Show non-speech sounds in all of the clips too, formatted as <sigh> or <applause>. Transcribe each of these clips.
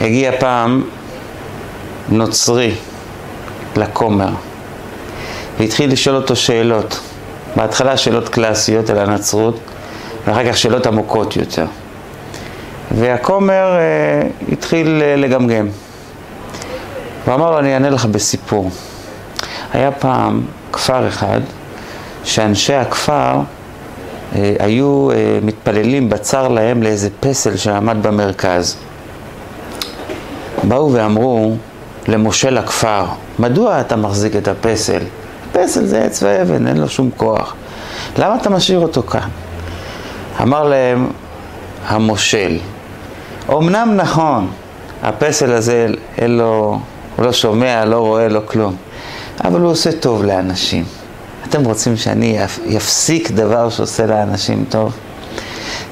הגיע פעם נוצרי לכומר, והתחיל לשאול אותו שאלות. בהתחלה שאלות קלאסיות על הנצרות, ואחר כך שאלות עמוקות יותר. והכומר אה, התחיל אה, לגמגם. הוא אמר לו, אני אענה לך בסיפור. היה פעם כפר אחד, שאנשי הכפר אה, היו אה, מתפללים בצר להם לאיזה פסל שעמד במרכז. באו ואמרו למושל הכפר, מדוע אתה מחזיק את הפסל? פסל זה עץ ואבן, אין לו שום כוח. למה אתה משאיר אותו כאן? אמר להם המושל, אמנם נכון, הפסל הזה אין לו, הוא לא שומע, לא רואה, לא כלום, אבל הוא עושה טוב לאנשים. אתם רוצים שאני אפסיק דבר שעושה לאנשים טוב?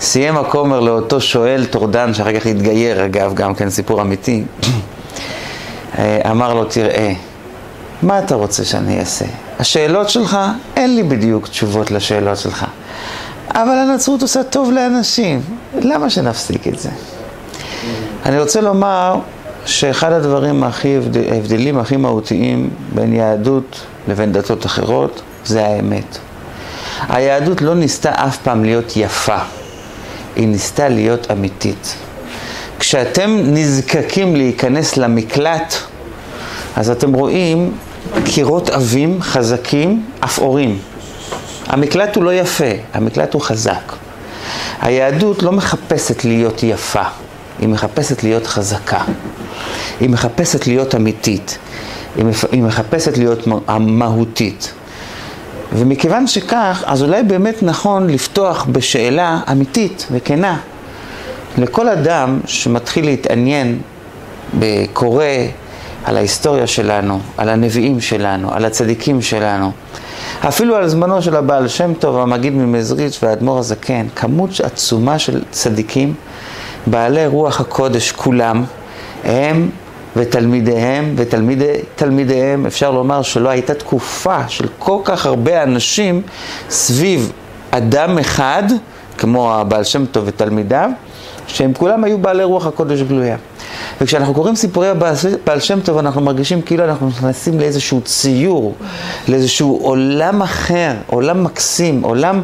סיים הכומר לאותו שואל טורדן, שאחר כך התגייר אגב, גם כן סיפור אמיתי, <clears throat> אמר לו, תראה, מה אתה רוצה שאני אעשה? השאלות שלך, אין לי בדיוק תשובות לשאלות שלך. אבל הנצרות עושה טוב לאנשים, למה שנפסיק את זה? אני רוצה לומר שאחד הדברים הכי, ההבדלים הכי מהותיים בין יהדות לבין דתות אחרות זה האמת. היהדות לא ניסתה אף פעם להיות יפה, היא ניסתה להיות אמיתית. כשאתם נזקקים להיכנס למקלט, אז אתם רואים קירות עבים חזקים, אפורים. המקלט הוא לא יפה, המקלט הוא חזק. היהדות לא מחפשת להיות יפה, היא מחפשת להיות חזקה. היא מחפשת להיות אמיתית. היא מחפשת להיות מהותית. ומכיוון שכך, אז אולי באמת נכון לפתוח בשאלה אמיתית וכנה לכל אדם שמתחיל להתעניין בקורא על ההיסטוריה שלנו, על הנביאים שלנו, על הצדיקים שלנו. אפילו על זמנו של הבעל שם טוב, המגיד ממזריץ' והאדמו"ר הזקן, כמות עצומה של צדיקים, בעלי רוח הקודש כולם, הם ותלמידיהם ותלמידי תלמידיהם, אפשר לומר שלא הייתה תקופה של כל כך הרבה אנשים סביב אדם אחד, כמו הבעל שם טוב ותלמידיו, שהם כולם היו בעלי רוח הקודש גלויה. וכשאנחנו קוראים סיפורי הבעל שם טוב, אנחנו מרגישים כאילו אנחנו נכנסים לאיזשהו ציור, לאיזשהו עולם אחר, עולם מקסים, עולם,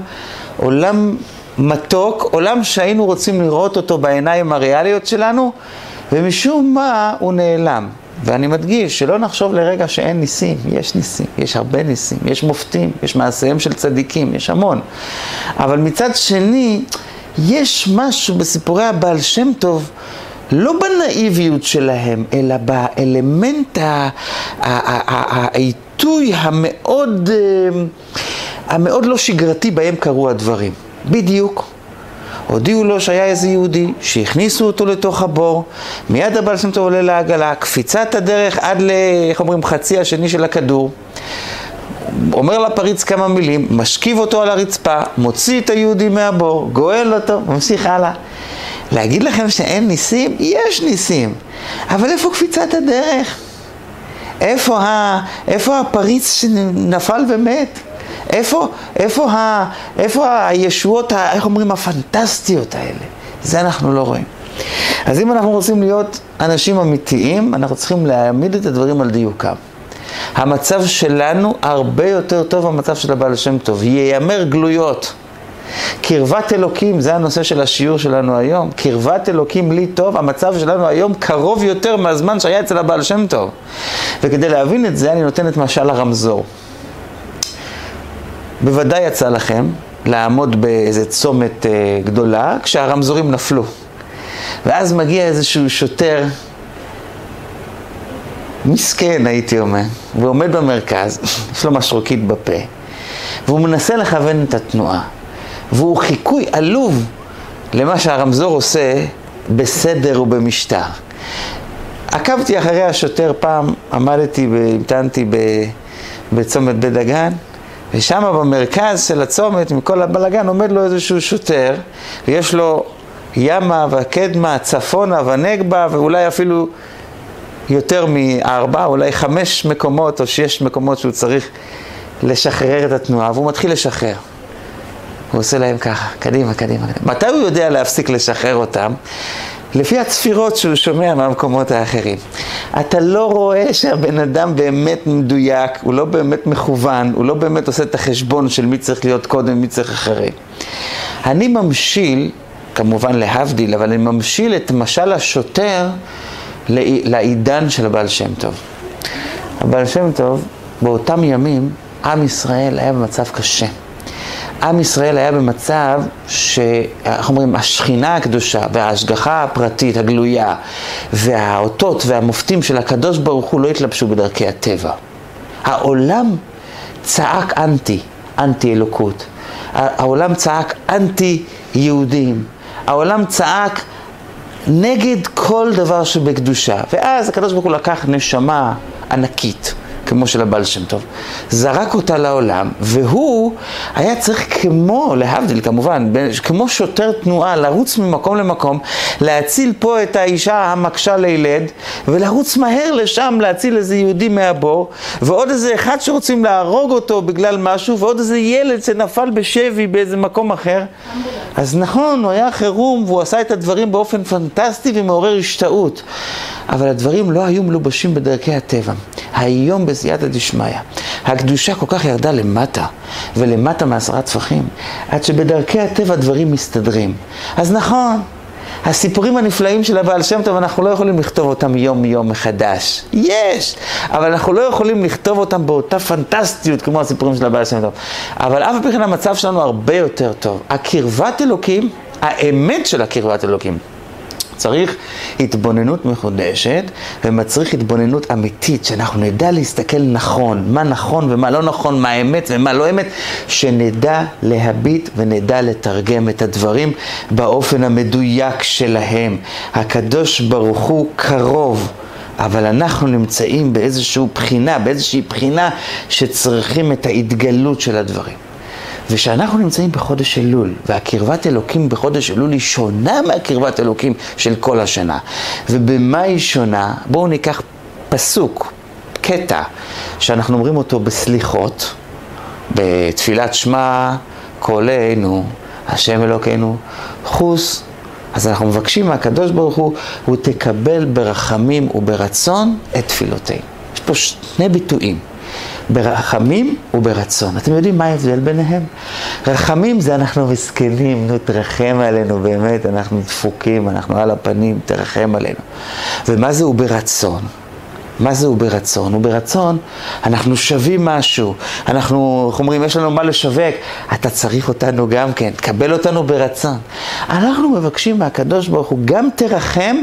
עולם מתוק, עולם שהיינו רוצים לראות אותו בעיניים הריאליות שלנו, ומשום מה הוא נעלם. ואני מדגיש שלא נחשוב לרגע שאין ניסים, יש ניסים, יש הרבה ניסים, יש מופתים, יש מעשיהם של צדיקים, יש המון. אבל מצד שני, יש משהו בסיפורי הבעל שם טוב לא בנאיביות שלהם, אלא באלמנט העיתוי המאוד, אה, המאוד לא שגרתי בהם קרו הדברים. בדיוק. הודיעו לו שהיה איזה יהודי, שהכניסו אותו לתוך הבור, מיד הבעל שם טוב עולה לעגלה, קפיצת הדרך עד ל... איך אומרים? חצי השני של הכדור. אומר לפריץ כמה מילים, משכיב אותו על הרצפה, מוציא את היהודי מהבור, גואל אותו, ממשיך הלאה. להגיד לכם שאין ניסים? יש ניסים. אבל איפה קפיצת הדרך? איפה, ה, איפה הפריץ שנפל ומת? איפה, איפה, ה, איפה הישועות, ה, איך אומרים, הפנטסטיות האלה? זה אנחנו לא רואים. אז אם אנחנו רוצים להיות אנשים אמיתיים, אנחנו צריכים להעמיד את הדברים על דיוקם. המצב שלנו הרבה יותר טוב מהמצב של הבעל שם טוב. ייאמר גלויות. קרבת אלוקים, זה הנושא של השיעור שלנו היום. קרבת אלוקים לי טוב, המצב שלנו היום קרוב יותר מהזמן שהיה אצל הבעל שם טוב. וכדי להבין את זה, אני נותן את משל הרמזור. בוודאי יצא לכם לעמוד באיזה צומת אה, גדולה כשהרמזורים נפלו. ואז מגיע איזשהו שוטר, מסכן הייתי אומר, ועומד במרכז, <laughs> יש לו משרוקית בפה, והוא מנסה לכוון את התנועה. והוא חיקוי עלוב למה שהרמזור עושה בסדר ובמשטר. עקבתי אחרי השוטר פעם, עמדתי, המתנתי בצומת בית דגן, ושם במרכז של הצומת, מכל הבלגן, עומד לו איזשהו שוטר, ויש לו ימה וקדמה, צפונה ונגבה, ואולי אפילו יותר מארבע, אולי חמש מקומות או שש מקומות שהוא צריך לשחרר את התנועה, והוא מתחיל לשחרר. הוא עושה להם ככה, קדימה, קדימה. מתי הוא יודע להפסיק לשחרר אותם? לפי הצפירות שהוא שומע מהמקומות האחרים. אתה לא רואה שהבן אדם באמת מדויק, הוא לא באמת מכוון, הוא לא באמת עושה את החשבון של מי צריך להיות קודם, מי צריך אחרי. אני ממשיל, כמובן להבדיל, אבל אני ממשיל את משל השוטר לעידן של הבעל שם טוב. הבעל שם טוב, באותם ימים, עם ישראל היה במצב קשה. עם ישראל היה במצב שאנחנו אומרים, השכינה הקדושה וההשגחה הפרטית הגלויה והאותות והמופתים של הקדוש ברוך הוא לא התלבשו בדרכי הטבע. העולם צעק אנטי, אנטי אלוקות. העולם צעק אנטי יהודים. העולם צעק נגד כל דבר שבקדושה. ואז הקדוש ברוך הוא לקח נשמה ענקית. כמו של הבעל שם טוב, זרק אותה לעולם, והוא היה צריך כמו, להבדיל כמובן, כמו שוטר תנועה, לרוץ ממקום למקום, להציל פה את האישה המקשה לילד, ולרוץ מהר לשם להציל איזה יהודי מהבור, ועוד איזה אחד שרוצים להרוג אותו בגלל משהו, ועוד איזה ילד שנפל בשבי באיזה מקום אחר. אז נכון, הוא היה חירום, והוא עשה את הדברים באופן פנטסטי ומעורר השתאות. אבל הדברים לא היו מלובשים בדרכי הטבע. היום בסייעתא דשמיא, הקדושה כל כך ירדה למטה, ולמטה מעשרה טפחים, עד שבדרכי הטבע דברים מסתדרים. אז נכון, הסיפורים הנפלאים של הבעל שם טוב, אנחנו לא יכולים לכתוב אותם יום-יום מחדש. יש! אבל אנחנו לא יכולים לכתוב אותם באותה פנטסטיות כמו הסיפורים של הבעל שם טוב. אבל אף כן המצב שלנו הרבה יותר טוב. הקרבת אלוקים, האמת של הקרבת אלוקים. צריך התבוננות מחודשת ומצריך התבוננות אמיתית, שאנחנו נדע להסתכל נכון, מה נכון ומה לא נכון, מה אמת ומה לא אמת, שנדע להביט ונדע לתרגם את הדברים באופן המדויק שלהם. הקדוש ברוך הוא קרוב. אבל אנחנו נמצאים באיזושהי בחינה, באיזושהי בחינה שצריכים את ההתגלות של הדברים. ושאנחנו נמצאים בחודש אלול, והקרבת אלוקים בחודש אלול היא שונה מהקרבת אלוקים של כל השנה. ובמה היא שונה? בואו ניקח פסוק, קטע, שאנחנו אומרים אותו בסליחות, בתפילת שמע, קולנו, השם אלוקינו, חוס. אז אנחנו מבקשים מהקדוש ברוך הוא, הוא תקבל ברחמים וברצון את תפילותינו. יש פה שני ביטויים. ברחמים וברצון. אתם יודעים מה ההבדל ביניהם? רחמים זה אנחנו מסכנים, נו תרחם עלינו, באמת, אנחנו דפוקים, אנחנו על הפנים, תרחם עלינו. ומה זה הוא ברצון? מה זה הוא ברצון? הוא ברצון, אנחנו שווים משהו, אנחנו, איך אומרים, יש לנו מה לשווק, אתה צריך אותנו גם כן, תקבל אותנו ברצון. אנחנו מבקשים מהקדוש ברוך הוא, גם תרחם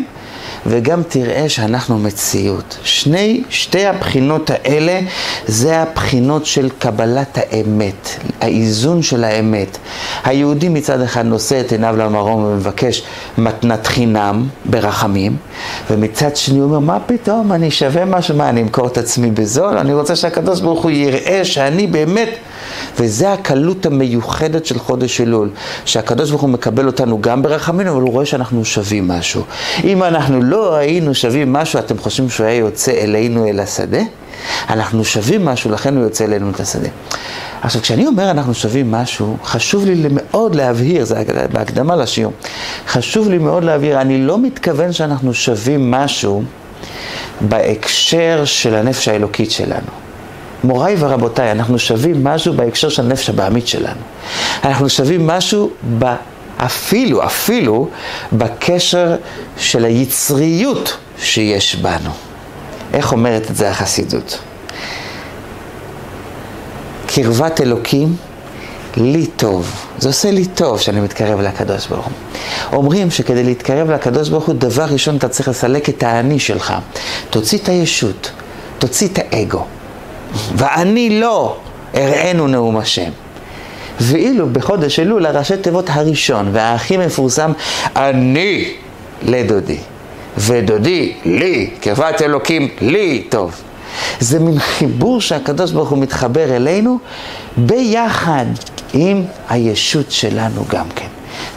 וגם תראה שאנחנו מציאות. שני, שתי הבחינות האלה זה הבחינות של קבלת האמת, האיזון של האמת. היהודי מצד אחד נושא את עיניו למרום ומבקש מתנת חינם ברחמים, ומצד שני הוא אומר, מה פתאום, אני שווה משהו, מה, אני אמכור את עצמי בזול? אני רוצה שהקדוש ברוך הוא יראה שאני באמת... וזה הקלות המיוחדת של חודש אלול, שהקדוש ברוך הוא מקבל אותנו גם ברחמים, אבל הוא רואה שאנחנו שווים משהו. אם אנחנו לא היינו שווים משהו, אתם חושבים שהוא היה יוצא אלינו אל השדה? אנחנו שווים משהו, לכן הוא יוצא אלינו את השדה. עכשיו, כשאני אומר אנחנו שווים משהו, חשוב לי מאוד להבהיר, זה בהקדמה לשיעור, חשוב לי מאוד להבהיר, אני לא מתכוון שאנחנו שווים משהו בהקשר של הנפש האלוקית שלנו. מוריי ורבותיי, אנחנו שווים משהו בהקשר של הנפש הבעמית שלנו. אנחנו שווים משהו ב... אפילו, אפילו, בקשר של היצריות שיש בנו. איך אומרת את זה החסידות? קרבת אלוקים, לי טוב. זה עושה לי טוב שאני מתקרב לקדוש ברוך הוא. אומרים שכדי להתקרב לקדוש ברוך הוא, דבר ראשון אתה צריך לסלק את האני שלך. תוציא את הישות, תוציא את האגו. ואני לא אראנו נאום השם. ואילו בחודש אלול הראשי תיבות הראשון והכי מפורסם, אני לדודי, ודודי לי, קרבת אלוקים לי טוב. זה מין חיבור שהקדוש ברוך הוא מתחבר אלינו ביחד עם הישות שלנו גם כן.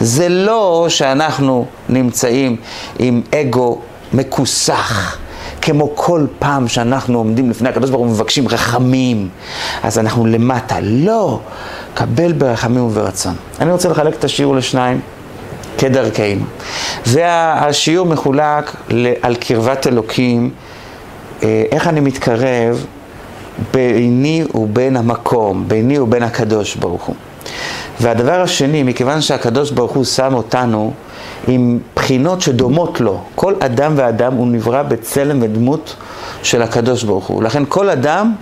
זה לא שאנחנו נמצאים עם אגו מכוסח. כמו כל פעם שאנחנו עומדים לפני הקדוש ברוך הוא ומבקשים רחמים, אז אנחנו למטה. לא, קבל ברחמים וברצון. אני רוצה לחלק את השיעור לשניים. כדרכנו. והשיעור מחולק על קרבת אלוקים, אה, איך אני מתקרב ביני ובין המקום, ביני ובין הקדוש ברוך הוא. והדבר השני, מכיוון שהקדוש ברוך הוא שם אותנו עם בחינות שדומות לו, כל אדם ואדם הוא נברא בצלם ודמות של הקדוש ברוך הוא. לכן כל אדם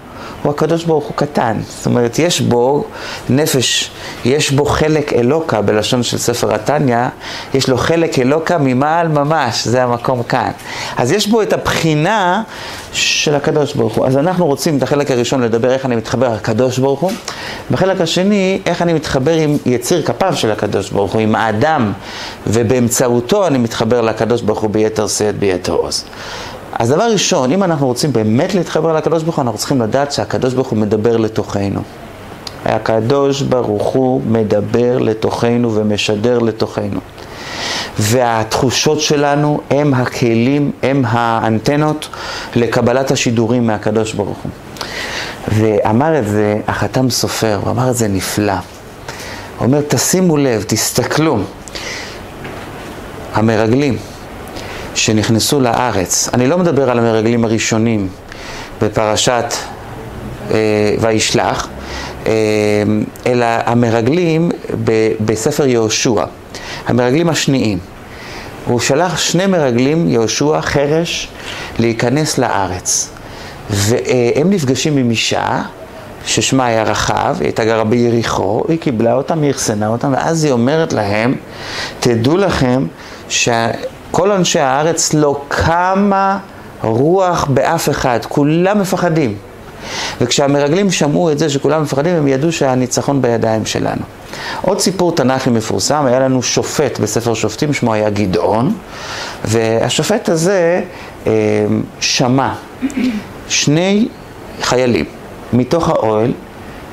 הוא הקדוש ברוך הוא קטן. זאת אומרת, יש בו נפש, יש בו חלק אלוקה, בלשון של ספר התניא, יש לו חלק אלוקה ממעל ממש, זה המקום כאן. אז יש בו את הבחינה של הקדוש ברוך הוא. אז אנחנו רוצים את החלק הראשון לדבר איך אני מתחבר לקדוש ברוך הוא, בחלק השני, איך אני מתחבר עם יציר כפיו של הקדוש ברוך הוא, עם האדם, ובאמצעותו אני מתחבר לקדוש ברוך הוא ביתר שאת, ביתר עוז. אז דבר ראשון, אם אנחנו רוצים באמת להתחבר לקדוש ברוך הוא, אנחנו צריכים לדעת שהקדוש ברוך הוא מדבר לתוכנו. הקדוש ברוך הוא מדבר לתוכנו ומשדר לתוכנו. והתחושות שלנו הם הכלים, הם האנטנות לקבלת השידורים מהקדוש ברוך הוא. ואמר את זה החתם סופר, הוא אמר את זה נפלא. הוא אומר, תשימו לב, תסתכלו, המרגלים, שנכנסו לארץ, אני לא מדבר על המרגלים הראשונים בפרשת אה, וישלח, אה, אלא המרגלים ב, בספר יהושע, המרגלים השניים. הוא שלח שני מרגלים, יהושע, חרש, להיכנס לארץ. והם נפגשים עם אישה, ששמה היה רחב, היא הייתה גרה ביריחו, היא קיבלה אותם, היא אחסנה אותם, ואז היא אומרת להם, תדעו לכם שה... כל אנשי הארץ לא קמה רוח באף אחד, כולם מפחדים. וכשהמרגלים שמעו את זה שכולם מפחדים, הם ידעו שהניצחון בידיים שלנו. עוד סיפור תנ"כי מפורסם, היה לנו שופט בספר שופטים, שמו היה גדעון, והשופט הזה אה, שמע שני חיילים מתוך האוהל,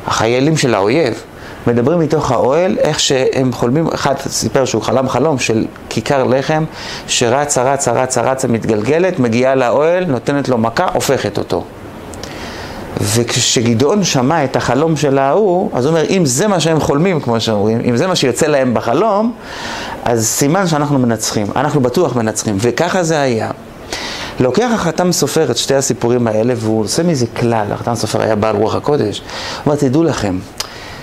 החיילים של האויב, מדברים מתוך האוהל, איך שהם חולמים, אחד סיפר שהוא חלם חלום של כיכר לחם, שרצה, רצה, רצה, רצה, מתגלגלת, מגיעה לאוהל, נותנת לו מכה, הופכת אותו. וכשגדעון שמע את החלום של ההוא, אז הוא אומר, אם זה מה שהם חולמים, כמו שאומרים, אם זה מה שיוצא להם בחלום, אז סימן שאנחנו מנצחים, אנחנו בטוח מנצחים, וככה זה היה. לוקח החתם סופר את שתי הסיפורים האלה והוא עושה מזה כלל, החתם סופר היה בעל רוח הקודש, הוא אומר, תדעו לכם,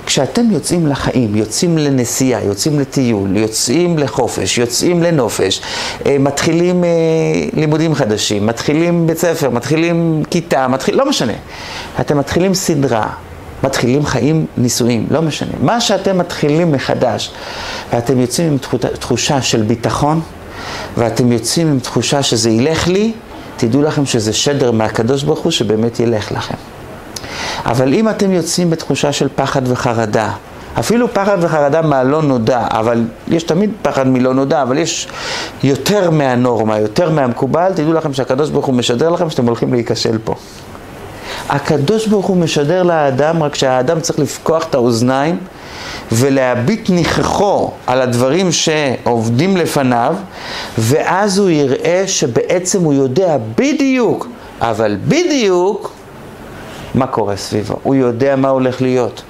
כשאתם יוצאים לחיים, יוצאים לנסיעה, יוצאים לטיול, יוצאים לחופש, יוצאים לנופש, אה, מתחילים אה, לימודים חדשים, מתחילים בית ספר, מתחילים כיתה, מתחיל, לא משנה. אתם מתחילים סדרה, מתחילים חיים נישואים, לא משנה. מה שאתם מתחילים מחדש, ואתם יוצאים עם תחושה של ביטחון, ואתם יוצאים עם תחושה שזה ילך לי, תדעו לכם שזה שדר מהקדוש ברוך הוא שבאמת ילך לכם. אבל אם אתם יוצאים בתחושה של פחד וחרדה, אפילו פחד וחרדה מהלא נודע, אבל יש תמיד פחד מלא נודע, אבל יש יותר מהנורמה, יותר מהמקובל, תדעו לכם שהקדוש ברוך הוא משדר לכם שאתם הולכים להיכשל פה. הקדוש ברוך הוא משדר לאדם, רק שהאדם צריך לפקוח את האוזניים ולהביט ניחכו על הדברים שעובדים לפניו, ואז הוא יראה שבעצם הוא יודע בדיוק, אבל בדיוק, מה קורה סביבו, הוא יודע מה הולך להיות.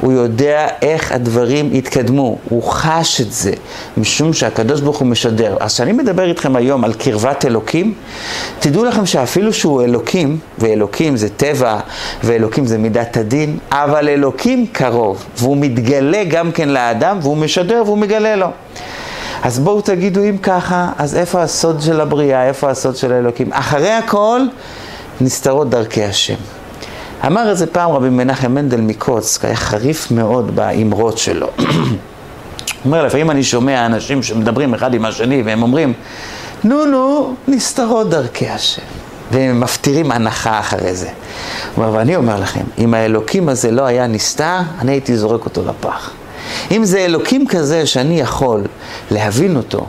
הוא יודע איך הדברים יתקדמו, הוא חש את זה, משום שהקדוש ברוך הוא משדר. אז כשאני מדבר איתכם היום על קרבת אלוקים, תדעו לכם שאפילו שהוא אלוקים, ואלוקים זה טבע, ואלוקים זה מידת הדין, אבל אלוקים קרוב, והוא מתגלה גם כן לאדם, והוא משדר והוא מגלה לו. אז בואו תגידו אם ככה, אז איפה הסוד של הבריאה, איפה הסוד של האלוקים? אחרי הכל, נסתרות דרכי השם. אמר את זה פעם רבי מנחם מנדל מקוצק, היה חריף מאוד באמרות שלו. הוא <clears throat> אומר, לפעמים אני שומע אנשים שמדברים אחד עם השני והם אומרים, נו נו, נסתרות דרכי השם. והם מפטירים הנחה אחרי זה. הוא אומר, ואני אומר לכם, אם האלוקים הזה לא היה נסתר, אני הייתי זורק אותו לפח. אם זה אלוקים כזה שאני יכול להבין אותו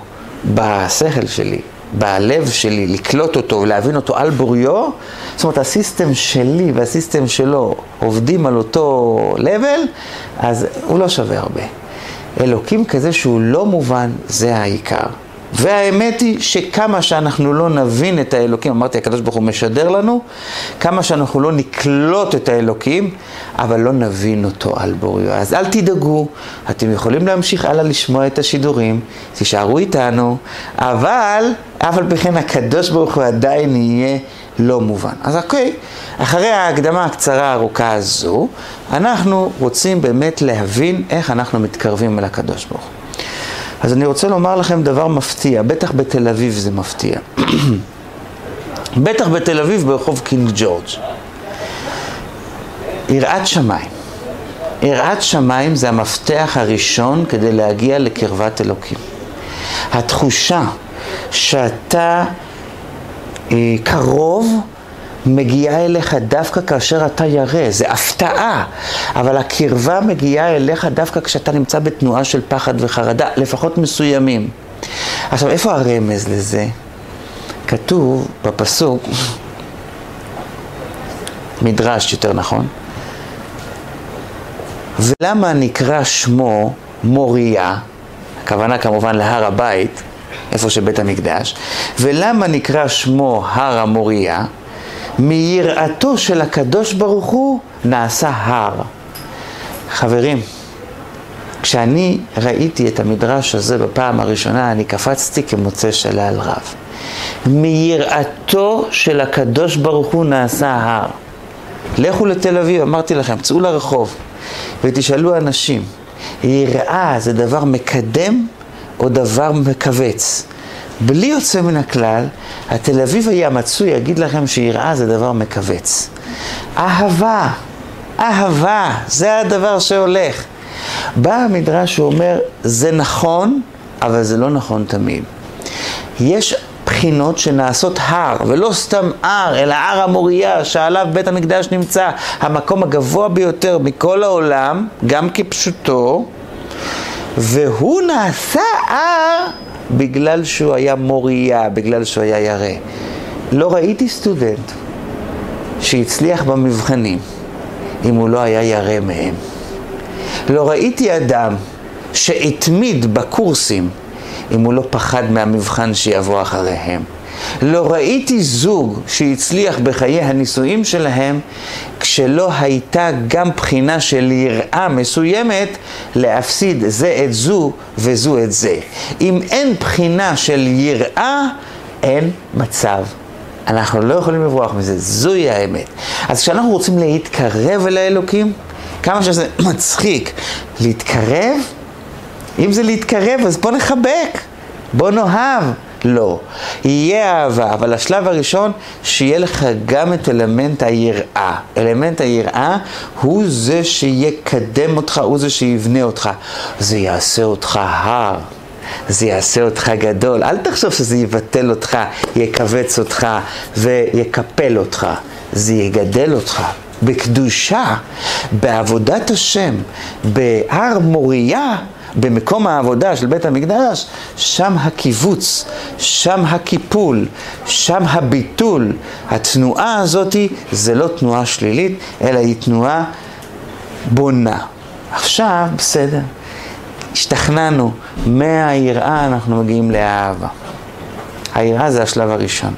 בשכל שלי, בלב שלי, לקלוט אותו ולהבין אותו על בוריו, זאת אומרת הסיסטם שלי והסיסטם שלו עובדים על אותו level, אז הוא לא שווה הרבה. אלוקים כזה שהוא לא מובן, זה העיקר. והאמת היא שכמה שאנחנו לא נבין את האלוקים, אמרתי הקדוש ברוך הוא משדר לנו, כמה שאנחנו לא נקלוט את האלוקים, אבל לא נבין אותו על בוריו. אז אל תדאגו, אתם יכולים להמשיך הלאה לשמוע את השידורים, תישארו איתנו, אבל אף על פי כן הקדוש ברוך הוא עדיין יהיה לא מובן. אז אוקיי, אחרי ההקדמה הקצרה הארוכה הזו, אנחנו רוצים באמת להבין איך אנחנו מתקרבים אל הקדוש ברוך הוא. אז אני רוצה לומר לכם דבר מפתיע, בטח בתל אביב זה מפתיע. <clears throat> בטח בתל אביב ברחוב קינג ג'ורג'. יראת שמיים. יראת שמיים זה המפתח הראשון כדי להגיע לקרבת אלוקים. התחושה שאתה אה, קרוב מגיעה אליך דווקא כאשר אתה ירא, זה הפתעה, אבל הקרבה מגיעה אליך דווקא כשאתה נמצא בתנועה של פחד וחרדה, לפחות מסוימים. עכשיו, איפה הרמז לזה? כתוב בפסוק, מדרש יותר נכון, ולמה נקרא שמו מוריה, הכוונה כמובן להר הבית, איפה שבית המקדש, ולמה נקרא שמו הר המוריה? מיראתו של הקדוש ברוך הוא נעשה הר. חברים, כשאני ראיתי את המדרש הזה בפעם הראשונה, אני קפצתי כמוצא שלל רב. מיראתו של הקדוש ברוך הוא נעשה הר. לכו לתל אביב, אמרתי לכם, צאו לרחוב ותשאלו אנשים, יראה זה דבר מקדם או דבר מכווץ? בלי יוצא מן הכלל, התל אביבי המצוי יגיד לכם שיראה זה דבר מכווץ. אהבה, אהבה, זה הדבר שהולך. בא המדרש ואומר, זה נכון, אבל זה לא נכון תמיד. יש בחינות שנעשות הר, ולא סתם הר, אלא הר המוריה, שעליו בית המקדש נמצא, המקום הגבוה ביותר מכל העולם, גם כפשוטו, והוא נעשה הר בגלל שהוא היה מוריה, בגלל שהוא היה ירא. לא ראיתי סטודנט שהצליח במבחנים אם הוא לא היה ירא מהם. לא ראיתי אדם שהתמיד בקורסים אם הוא לא פחד מהמבחן שיבוא אחריהם. לא ראיתי זוג שהצליח בחיי הנישואים שלהם כשלא הייתה גם בחינה של יראה מסוימת להפסיד זה את זו וזו את זה. אם אין בחינה של יראה, אין מצב. אנחנו לא יכולים לברוח מזה, זוהי האמת. אז כשאנחנו רוצים להתקרב אל האלוקים, כמה שזה <clears throat> מצחיק להתקרב, אם זה להתקרב אז בוא נחבק, בוא נאהב. לא. יהיה אהבה, אבל השלב הראשון, שיהיה לך גם את אלמנט היראה. אלמנט היראה הוא זה שיקדם אותך, הוא זה שיבנה אותך. זה יעשה אותך הר. זה יעשה אותך גדול. אל תחשוב שזה יבטל אותך, יכווץ אותך ויקפל אותך. זה יגדל אותך. בקדושה, בעבודת השם, בהר מוריה, במקום העבודה של בית המקדש, שם הקיבוץ, שם הקיפול, שם הביטול. התנועה הזאת זה לא תנועה שלילית, אלא היא תנועה בונה. עכשיו, בסדר, השתכנענו, מהיראה אנחנו מגיעים לאהבה. היראה זה השלב הראשון.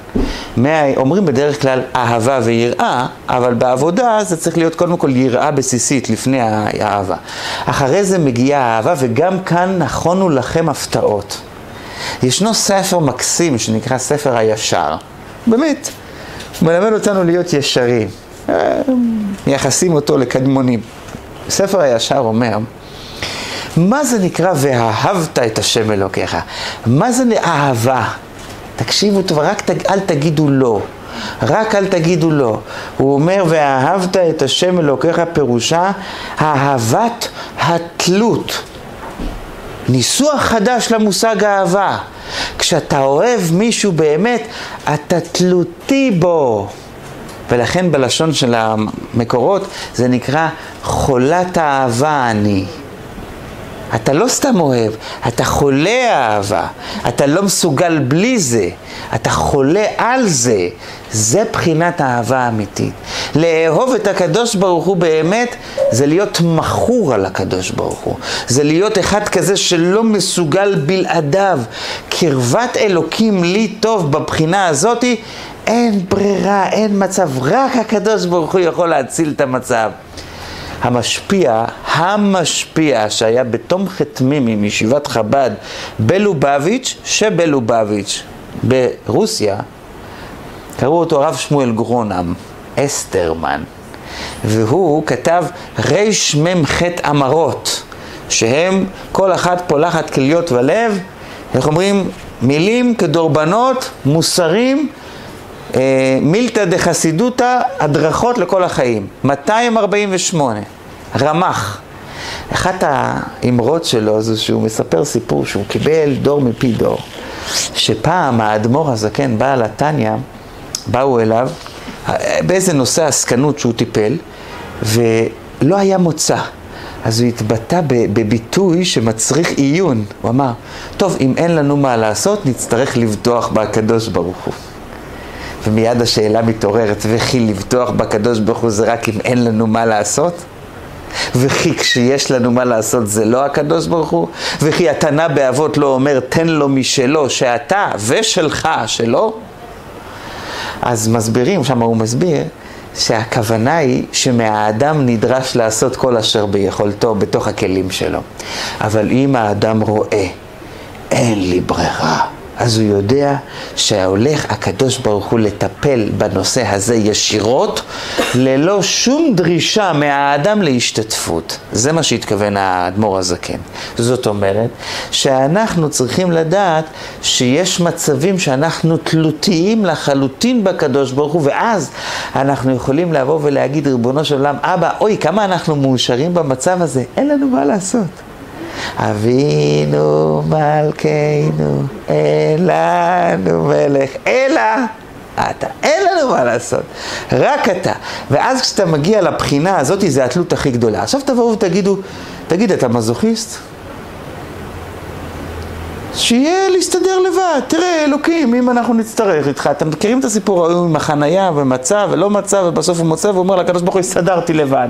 מה... אומרים בדרך כלל אהבה ויראה, אבל בעבודה זה צריך להיות קודם כל יראה בסיסית לפני האהבה. אחרי זה מגיעה האהבה, וגם כאן נכונו לכם הפתעות. ישנו ספר מקסים שנקרא ספר הישר. באמת, הוא מלמד אותנו להיות ישרים. אה, מייחסים אותו לקדמונים. ספר הישר אומר, מה זה נקרא ואהבת את השם אלוקיך? מה זה אהבה? תקשיבו טוב, רק תג, אל תגידו לא. רק אל תגידו לא. הוא אומר, ואהבת את השם אלוקיך פירושה אהבת התלות. ניסוח חדש למושג אהבה. כשאתה אוהב מישהו באמת, אתה תלותי בו. ולכן בלשון של המקורות זה נקרא חולת האהבה אני. אתה לא סתם אוהב, אתה חולה אהבה, אתה לא מסוגל בלי זה, אתה חולה על זה. זה בחינת האהבה האמיתית. לאהוב את הקדוש ברוך הוא באמת, זה להיות מכור על הקדוש ברוך הוא. זה להיות אחד כזה שלא מסוגל בלעדיו. קרבת אלוקים לי טוב בבחינה הזאתי, אין ברירה, אין מצב, רק הקדוש ברוך הוא יכול להציל את המצב. המשפיע, המשפיע שהיה בתום חתמימי מישיבת חב"ד בלובביץ', שבלובביץ' ברוסיה, קראו אותו הרב שמואל גרונם, אסטרמן, והוא כתב רמ"ח אמרות, שהם כל אחת פולחת כליות ולב, איך אומרים? מילים כדורבנות, מוסרים, מילתא דחסידותא, הדרכות לכל החיים. 248, רמ"ח. אחת האמרות שלו זה שהוא מספר סיפור שהוא קיבל דור מפי דור, שפעם האדמו"ר הזקן, בעל התניא, באו אליו באיזה נושא עסקנות שהוא טיפל, ולא היה מוצא. אז הוא התבטא בביטוי שמצריך עיון. הוא אמר, טוב, אם אין לנו מה לעשות, נצטרך לבטוח בקדוש ברוך הוא. ומיד השאלה מתעוררת, וכי לבטוח בקדוש ברוך הוא זה רק אם אין לנו מה לעשות? וכי כשיש לנו מה לעשות זה לא הקדוש ברוך הוא? וכי התנא באבות לא אומר תן לו משלו שאתה ושלך שלו? אז מסבירים, שם הוא מסביר, שהכוונה היא שמהאדם נדרש לעשות כל אשר ביכולתו בתוך הכלים שלו. אבל אם האדם רואה, אין לי ברירה. אז הוא יודע שהולך הקדוש ברוך הוא לטפל בנושא הזה ישירות, ללא שום דרישה מהאדם להשתתפות. זה מה שהתכוון האדמו"ר הזקן. זאת אומרת שאנחנו צריכים לדעת שיש מצבים שאנחנו תלותיים לחלוטין בקדוש ברוך הוא, ואז אנחנו יכולים לבוא ולהגיד, ריבונו של עולם, אבא, אוי, כמה אנחנו מאושרים במצב הזה, אין לנו מה לעשות. אבינו מלכנו, אין לנו מלך, אלא אתה. אין לנו מה לעשות, רק אתה. ואז כשאתה מגיע לבחינה הזאת, זה התלות הכי גדולה. עכשיו תבואו ותגידו, תגיד, אתה מזוכיסט? שיהיה להסתדר לבד. תראה, אלוקים, אם אנחנו נצטרך איתך, אתם מכירים את הסיפור ההוא עם החנייה ומצא ולא מצא, ובסוף הוא מוצא ואומר לקדוש ברוך הוא, הסתדרתי לבד.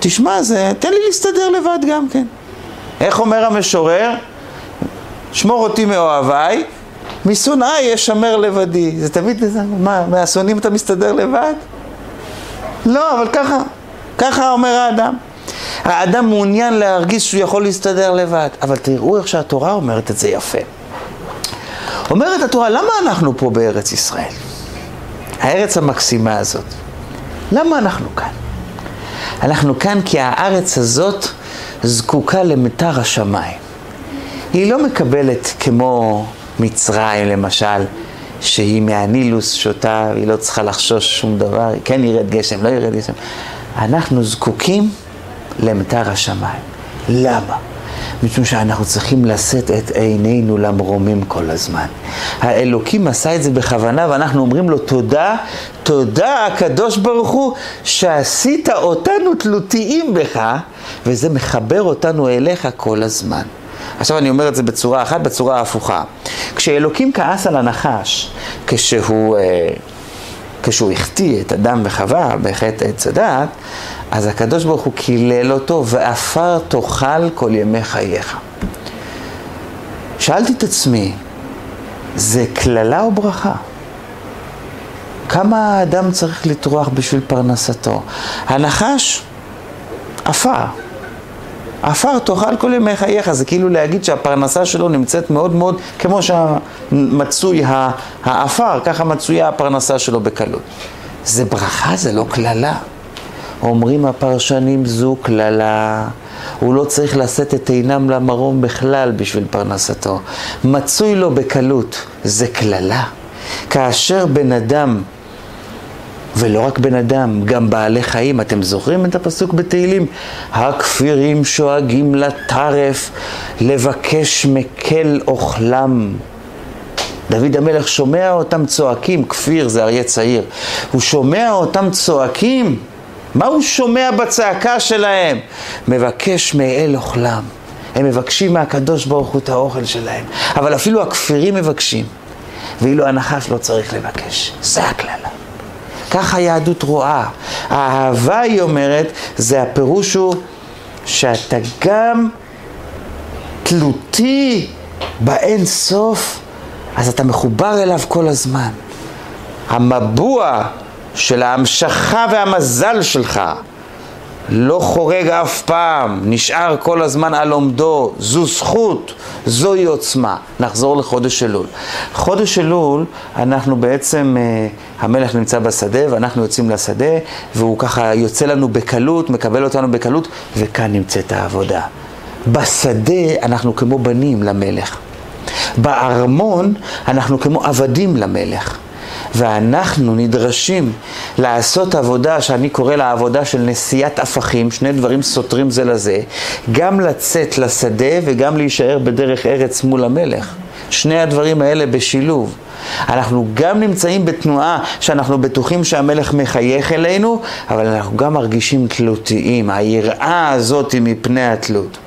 תשמע, זה, תן לי להסתדר לבד גם כן. איך אומר המשורר? שמור אותי מאוהביי, משונאי ישמר לבדי. זה תמיד, מה, מהשונאים אתה מסתדר לבד? לא, אבל ככה, ככה אומר האדם. האדם מעוניין להרגיש שהוא יכול להסתדר לבד. אבל תראו איך שהתורה אומרת את זה יפה. אומרת התורה, למה אנחנו פה בארץ ישראל? הארץ המקסימה הזאת. למה אנחנו כאן? אנחנו כאן כי הארץ הזאת זקוקה למטר השמיים. היא לא מקבלת כמו מצרים למשל, שהיא מהנילוס שותה, היא לא צריכה לחשוש שום דבר, כן ירד גשם, לא ירד גשם. אנחנו זקוקים למטר השמיים. למה? משום שאנחנו צריכים לשאת את עינינו למרומים כל הזמן. האלוקים עשה את זה בכוונה ואנחנו אומרים לו תודה, תודה הקדוש ברוך הוא שעשית אותנו תלותיים בך וזה מחבר אותנו אליך כל הזמן. עכשיו אני אומר את זה בצורה אחת, בצורה הפוכה. כשאלוקים כעס על הנחש, כשהוא, אה, כשהוא החטיא את אדם וחווה בחטא עץ הדת, אז הקדוש ברוך הוא קילל אותו, ועפר תאכל כל ימי חייך. שאלתי את עצמי, זה קללה או ברכה? כמה האדם צריך לטרוח בשביל פרנסתו? הנחש, עפר. עפר תאכל כל ימי חייך, זה כאילו להגיד שהפרנסה שלו נמצאת מאוד מאוד, כמו שמצוי העפר, ככה מצויה הפרנסה שלו בקלות. זה ברכה, זה לא קללה. אומרים הפרשנים זו קללה. הוא לא צריך לשאת את עינם למרום בכלל בשביל פרנסתו. מצוי לו בקלות, זה קללה. כאשר בן אדם, ולא רק בן אדם, גם בעלי חיים, אתם זוכרים את הפסוק בתהילים? הכפירים שואגים לטרף לבקש מקל אוכלם. דוד המלך שומע אותם צועקים, כפיר זה אריה צעיר, הוא שומע אותם צועקים מה הוא שומע בצעקה שלהם? מבקש מאל אוכלם. הם מבקשים מהקדוש ברוך הוא את האוכל שלהם. אבל אפילו הכפירים מבקשים. ואילו הנחש לא צריך לבקש. זה הקללה. ככה היהדות רואה. האהבה, היא אומרת, זה הפירוש הוא שאתה גם תלותי באין סוף, אז אתה מחובר אליו כל הזמן. המבוע של ההמשכה והמזל שלך לא חורג אף פעם, נשאר כל הזמן על עומדו, זו זכות, זוהי עוצמה. נחזור לחודש אלול. חודש אלול, אנחנו בעצם, אה, המלך נמצא בשדה ואנחנו יוצאים לשדה, והוא ככה יוצא לנו בקלות, מקבל אותנו בקלות, וכאן נמצאת העבודה. בשדה אנחנו כמו בנים למלך. בארמון אנחנו כמו עבדים למלך. ואנחנו נדרשים לעשות עבודה שאני קורא לה עבודה של נשיאת הפכים, שני דברים סותרים זה לזה, גם לצאת לשדה וגם להישאר בדרך ארץ מול המלך. שני הדברים האלה בשילוב. אנחנו גם נמצאים בתנועה שאנחנו בטוחים שהמלך מחייך אלינו, אבל אנחנו גם מרגישים תלותיים, היראה הזאת היא מפני התלות.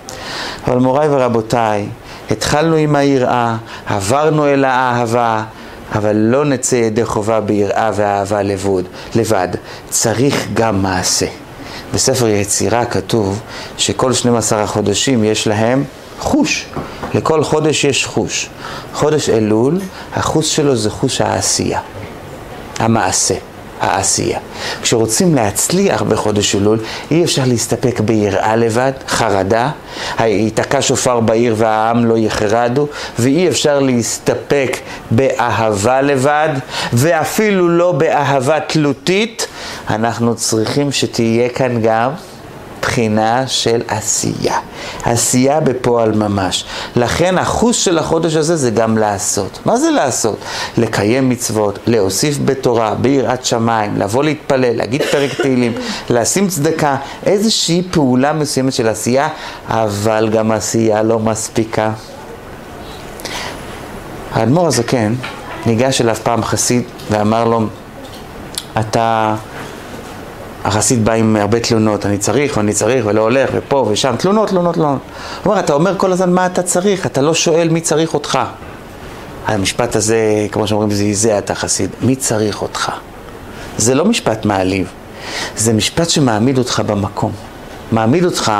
אבל מוריי ורבותיי, התחלנו עם היראה, עברנו אל האהבה, אבל לא נצא ידי חובה ביראה ואהבה לבוד, לבד, צריך גם מעשה. בספר יצירה כתוב שכל 12 החודשים יש להם חוש. לכל חודש יש חוש. חודש אלול, החוש שלו זה חוש העשייה, המעשה. העשייה. כשרוצים להצליח בחודש אלול, אי אפשר להסתפק ביראה לבד, חרדה, ייתקע שופר בעיר והעם לא יחרדו, ואי אפשר להסתפק באהבה לבד, ואפילו לא באהבה תלותית, אנחנו צריכים שתהיה כאן גם בחינה של עשייה. עשייה בפועל ממש. לכן החוש של החודש הזה זה גם לעשות. מה זה לעשות? לקיים מצוות, להוסיף בתורה, ביראת שמיים, לבוא להתפלל, להגיד פרק <laughs> תהילים, לשים צדקה, איזושהי פעולה מסוימת של עשייה, אבל גם עשייה לא מספיקה. האדמו"ר הזקן ניגש אליו פעם חסיד ואמר לו, אתה... החסיד בא עם הרבה תלונות, אני צריך ואני צריך ולא הולך ופה ושם, תלונות, תלונות, תלונות. הוא אומר, אתה אומר כל הזמן מה אתה צריך, אתה לא שואל מי צריך אותך. המשפט הזה, כמו שאומרים, זעזע את החסיד, מי צריך אותך? זה לא משפט מעליב, זה משפט שמעמיד אותך במקום. מעמיד אותך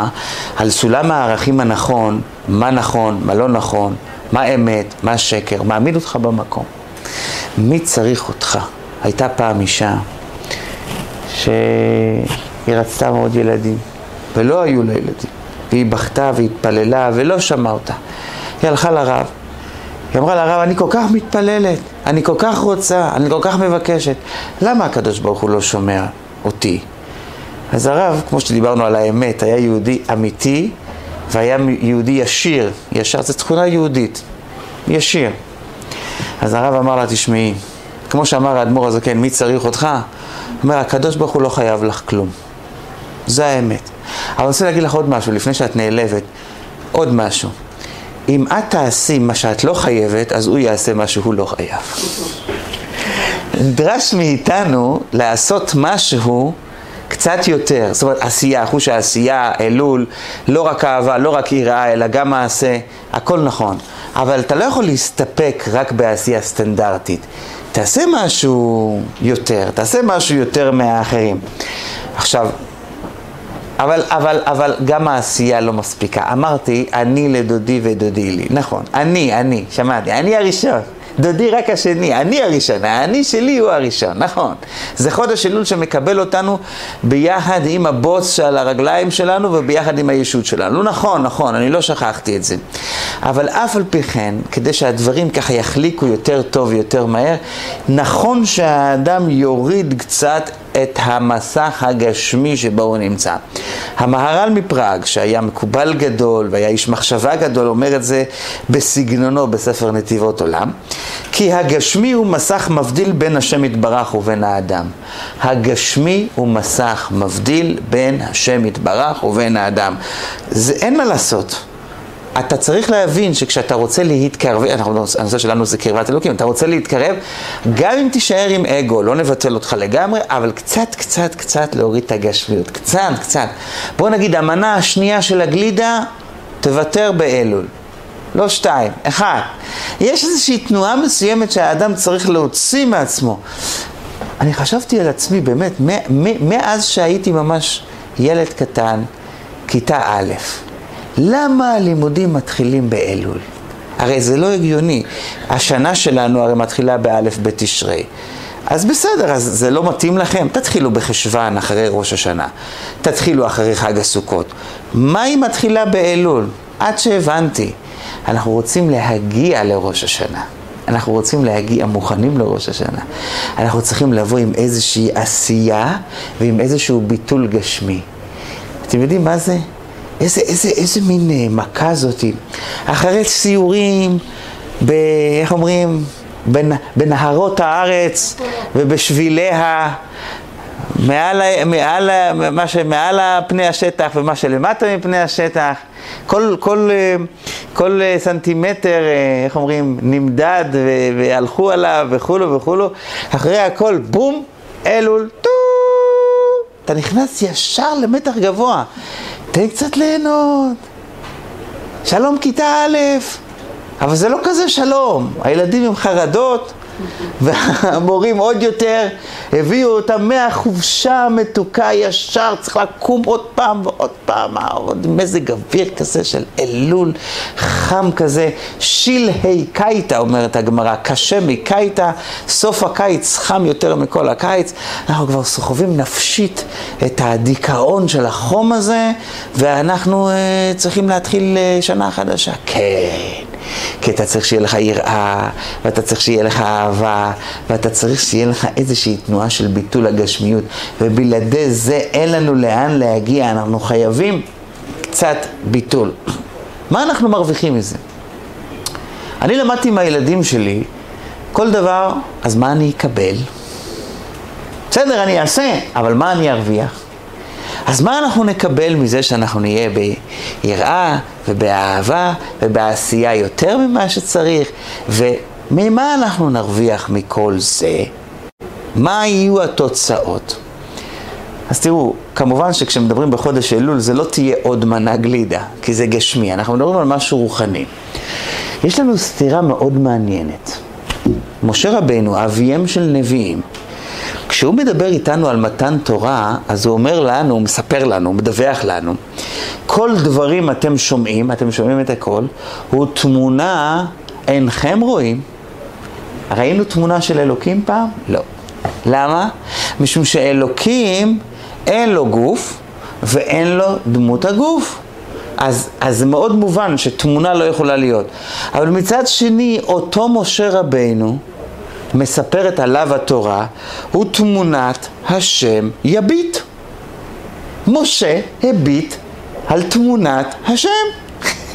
על סולם הערכים הנכון, מה נכון, מה לא נכון, מה אמת, מה שקר, מעמיד אותך במקום. מי צריך אותך? הייתה פעם אישה שהיא רצתה מאוד ילדים, ולא היו לה ילדים. והיא בכתה והתפללה ולא שמעה אותה. היא הלכה לרב. היא אמרה לרב, אני כל כך מתפללת, אני כל כך רוצה, אני כל כך מבקשת. למה הקדוש ברוך הוא לא שומע אותי? אז הרב, כמו שדיברנו על האמת, היה יהודי אמיתי והיה יהודי ישיר. ישר זו תכונה יהודית. ישיר. אז הרב אמר לה, תשמעי, כמו שאמר האדמו"ר הזקן, מי צריך אותך? אומר, הקדוש ברוך הוא לא חייב לך כלום. זה האמת. אבל אני רוצה להגיד לך עוד משהו, לפני שאת נעלבת, עוד משהו. אם את תעשי מה שאת לא חייבת, אז הוא יעשה מה שהוא לא חייב. נדרש מאיתנו לעשות משהו קצת יותר, זאת אומרת עשייה, חוש העשייה, אלול, לא רק אהבה, לא רק יראה, אלא גם מעשה, הכל נכון. אבל אתה לא יכול להסתפק רק בעשייה סטנדרטית. תעשה משהו יותר, תעשה משהו יותר מהאחרים. עכשיו, אבל, אבל, אבל גם העשייה לא מספיקה. אמרתי, אני לדודי ודודי לי. נכון, אני, אני, שמעתי, אני הראשון. דודי רק השני, אני הראשון, האני שלי הוא הראשון, נכון. זה חודש אלול שמקבל אותנו ביחד עם הבוס שעל הרגליים שלנו וביחד עם הישות שלנו. נכון, נכון, אני לא שכחתי את זה. אבל אף על פי כן, כדי שהדברים ככה יחליקו יותר טוב, יותר מהר, נכון שהאדם יוריד קצת את המסך הגשמי שבו הוא נמצא. המהר"ל מפראג, שהיה מקובל גדול והיה איש מחשבה גדול, אומר את זה בסגנונו בספר נתיבות עולם, כי הגשמי הוא מסך מבדיל בין השם יתברך ובין האדם. הגשמי הוא מסך מבדיל בין השם יתברך ובין האדם. זה אין מה לעשות. אתה צריך להבין שכשאתה רוצה להתקרב, הנושא שלנו זה קרבת אלוקים, אתה רוצה להתקרב, גם אם תישאר עם אגו, לא נבטל אותך לגמרי, אבל קצת, קצת, קצת להוריד את הגשמיות, קצת, קצת. בוא נגיד, המנה השנייה של הגלידה, תוותר באלול. לא שתיים, אחד. יש איזושהי תנועה מסוימת שהאדם צריך להוציא מעצמו. אני חשבתי על עצמי באמת, מאז שהייתי ממש ילד קטן, כיתה א', למה הלימודים מתחילים באלול? הרי זה לא הגיוני. השנה שלנו הרי מתחילה באלף בתשרי. אז בסדר, אז זה לא מתאים לכם? תתחילו בחשוון אחרי ראש השנה. תתחילו אחרי חג הסוכות. מה היא מתחילה באלול? עד שהבנתי. אנחנו רוצים להגיע לראש השנה. אנחנו רוצים להגיע מוכנים לראש השנה. אנחנו צריכים לבוא עם איזושהי עשייה ועם איזשהו ביטול גשמי. אתם יודעים מה זה? איזה, איזה, איזה מין אה, מכה זאתי. אחרי סיורים, ב... איך אומרים? בנ, בנהרות הארץ ובשביליה, מעל, מעל, מה שמעל פני השטח ומה שלמטה מפני השטח, כל, כל, אה, כל סנטימטר, אה, איך אומרים, נמדד והלכו עליו וכולו וכולו, אחרי הכל, בום, אלול, טו, אתה נכנס ישר למתח גבוה. תן קצת ליהנות. שלום כיתה א', אבל זה לא כזה שלום. הילדים עם חרדות, והמורים עוד יותר הביאו אותם מהחופשה המתוקה ישר, צריך לקום עוד פעם ועוד פעם, עוד מזג אוויר כזה של אלול חם כזה, שלהי קיטה אומרת הגמרא, קשה מקיטה, סוף הקיץ חם יותר מכל הקיץ, אנחנו כבר סוחבים נפשית את הדיכאון של החום הזה, ואנחנו uh, צריכים להתחיל uh, שנה חדשה. כן. כי אתה צריך שיהיה לך יראה, ואתה צריך שיהיה לך אהבה, ואתה צריך שיהיה לך איזושהי תנועה של ביטול הגשמיות, ובלעדי זה אין לנו לאן להגיע, אנחנו חייבים קצת ביטול. מה אנחנו מרוויחים מזה? אני למדתי עם הילדים שלי, כל דבר, אז מה אני אקבל? בסדר, אני אעשה, אבל מה אני ארוויח? אז מה אנחנו נקבל מזה שאנחנו נהיה ביראה ובאהבה ובעשייה יותר ממה שצריך? וממה אנחנו נרוויח מכל זה? מה יהיו התוצאות? אז תראו, כמובן שכשמדברים בחודש אלול זה לא תהיה עוד מנה גלידה, כי זה גשמי, אנחנו מדברים על משהו רוחני. יש לנו סתירה מאוד מעניינת. משה רבנו, אביהם של נביאים, כשהוא מדבר איתנו על מתן תורה, אז הוא אומר לנו, הוא מספר לנו, הוא מדווח לנו, כל דברים אתם שומעים, אתם שומעים את הכל, הוא תמונה, אינכם רואים. ראינו תמונה של אלוקים פעם? לא. למה? משום שאלוקים אין לו גוף ואין לו דמות הגוף. אז, אז זה מאוד מובן שתמונה לא יכולה להיות. אבל מצד שני, אותו משה רבינו, מספרת עליו התורה, הוא תמונת השם יביט. משה הביט על תמונת השם.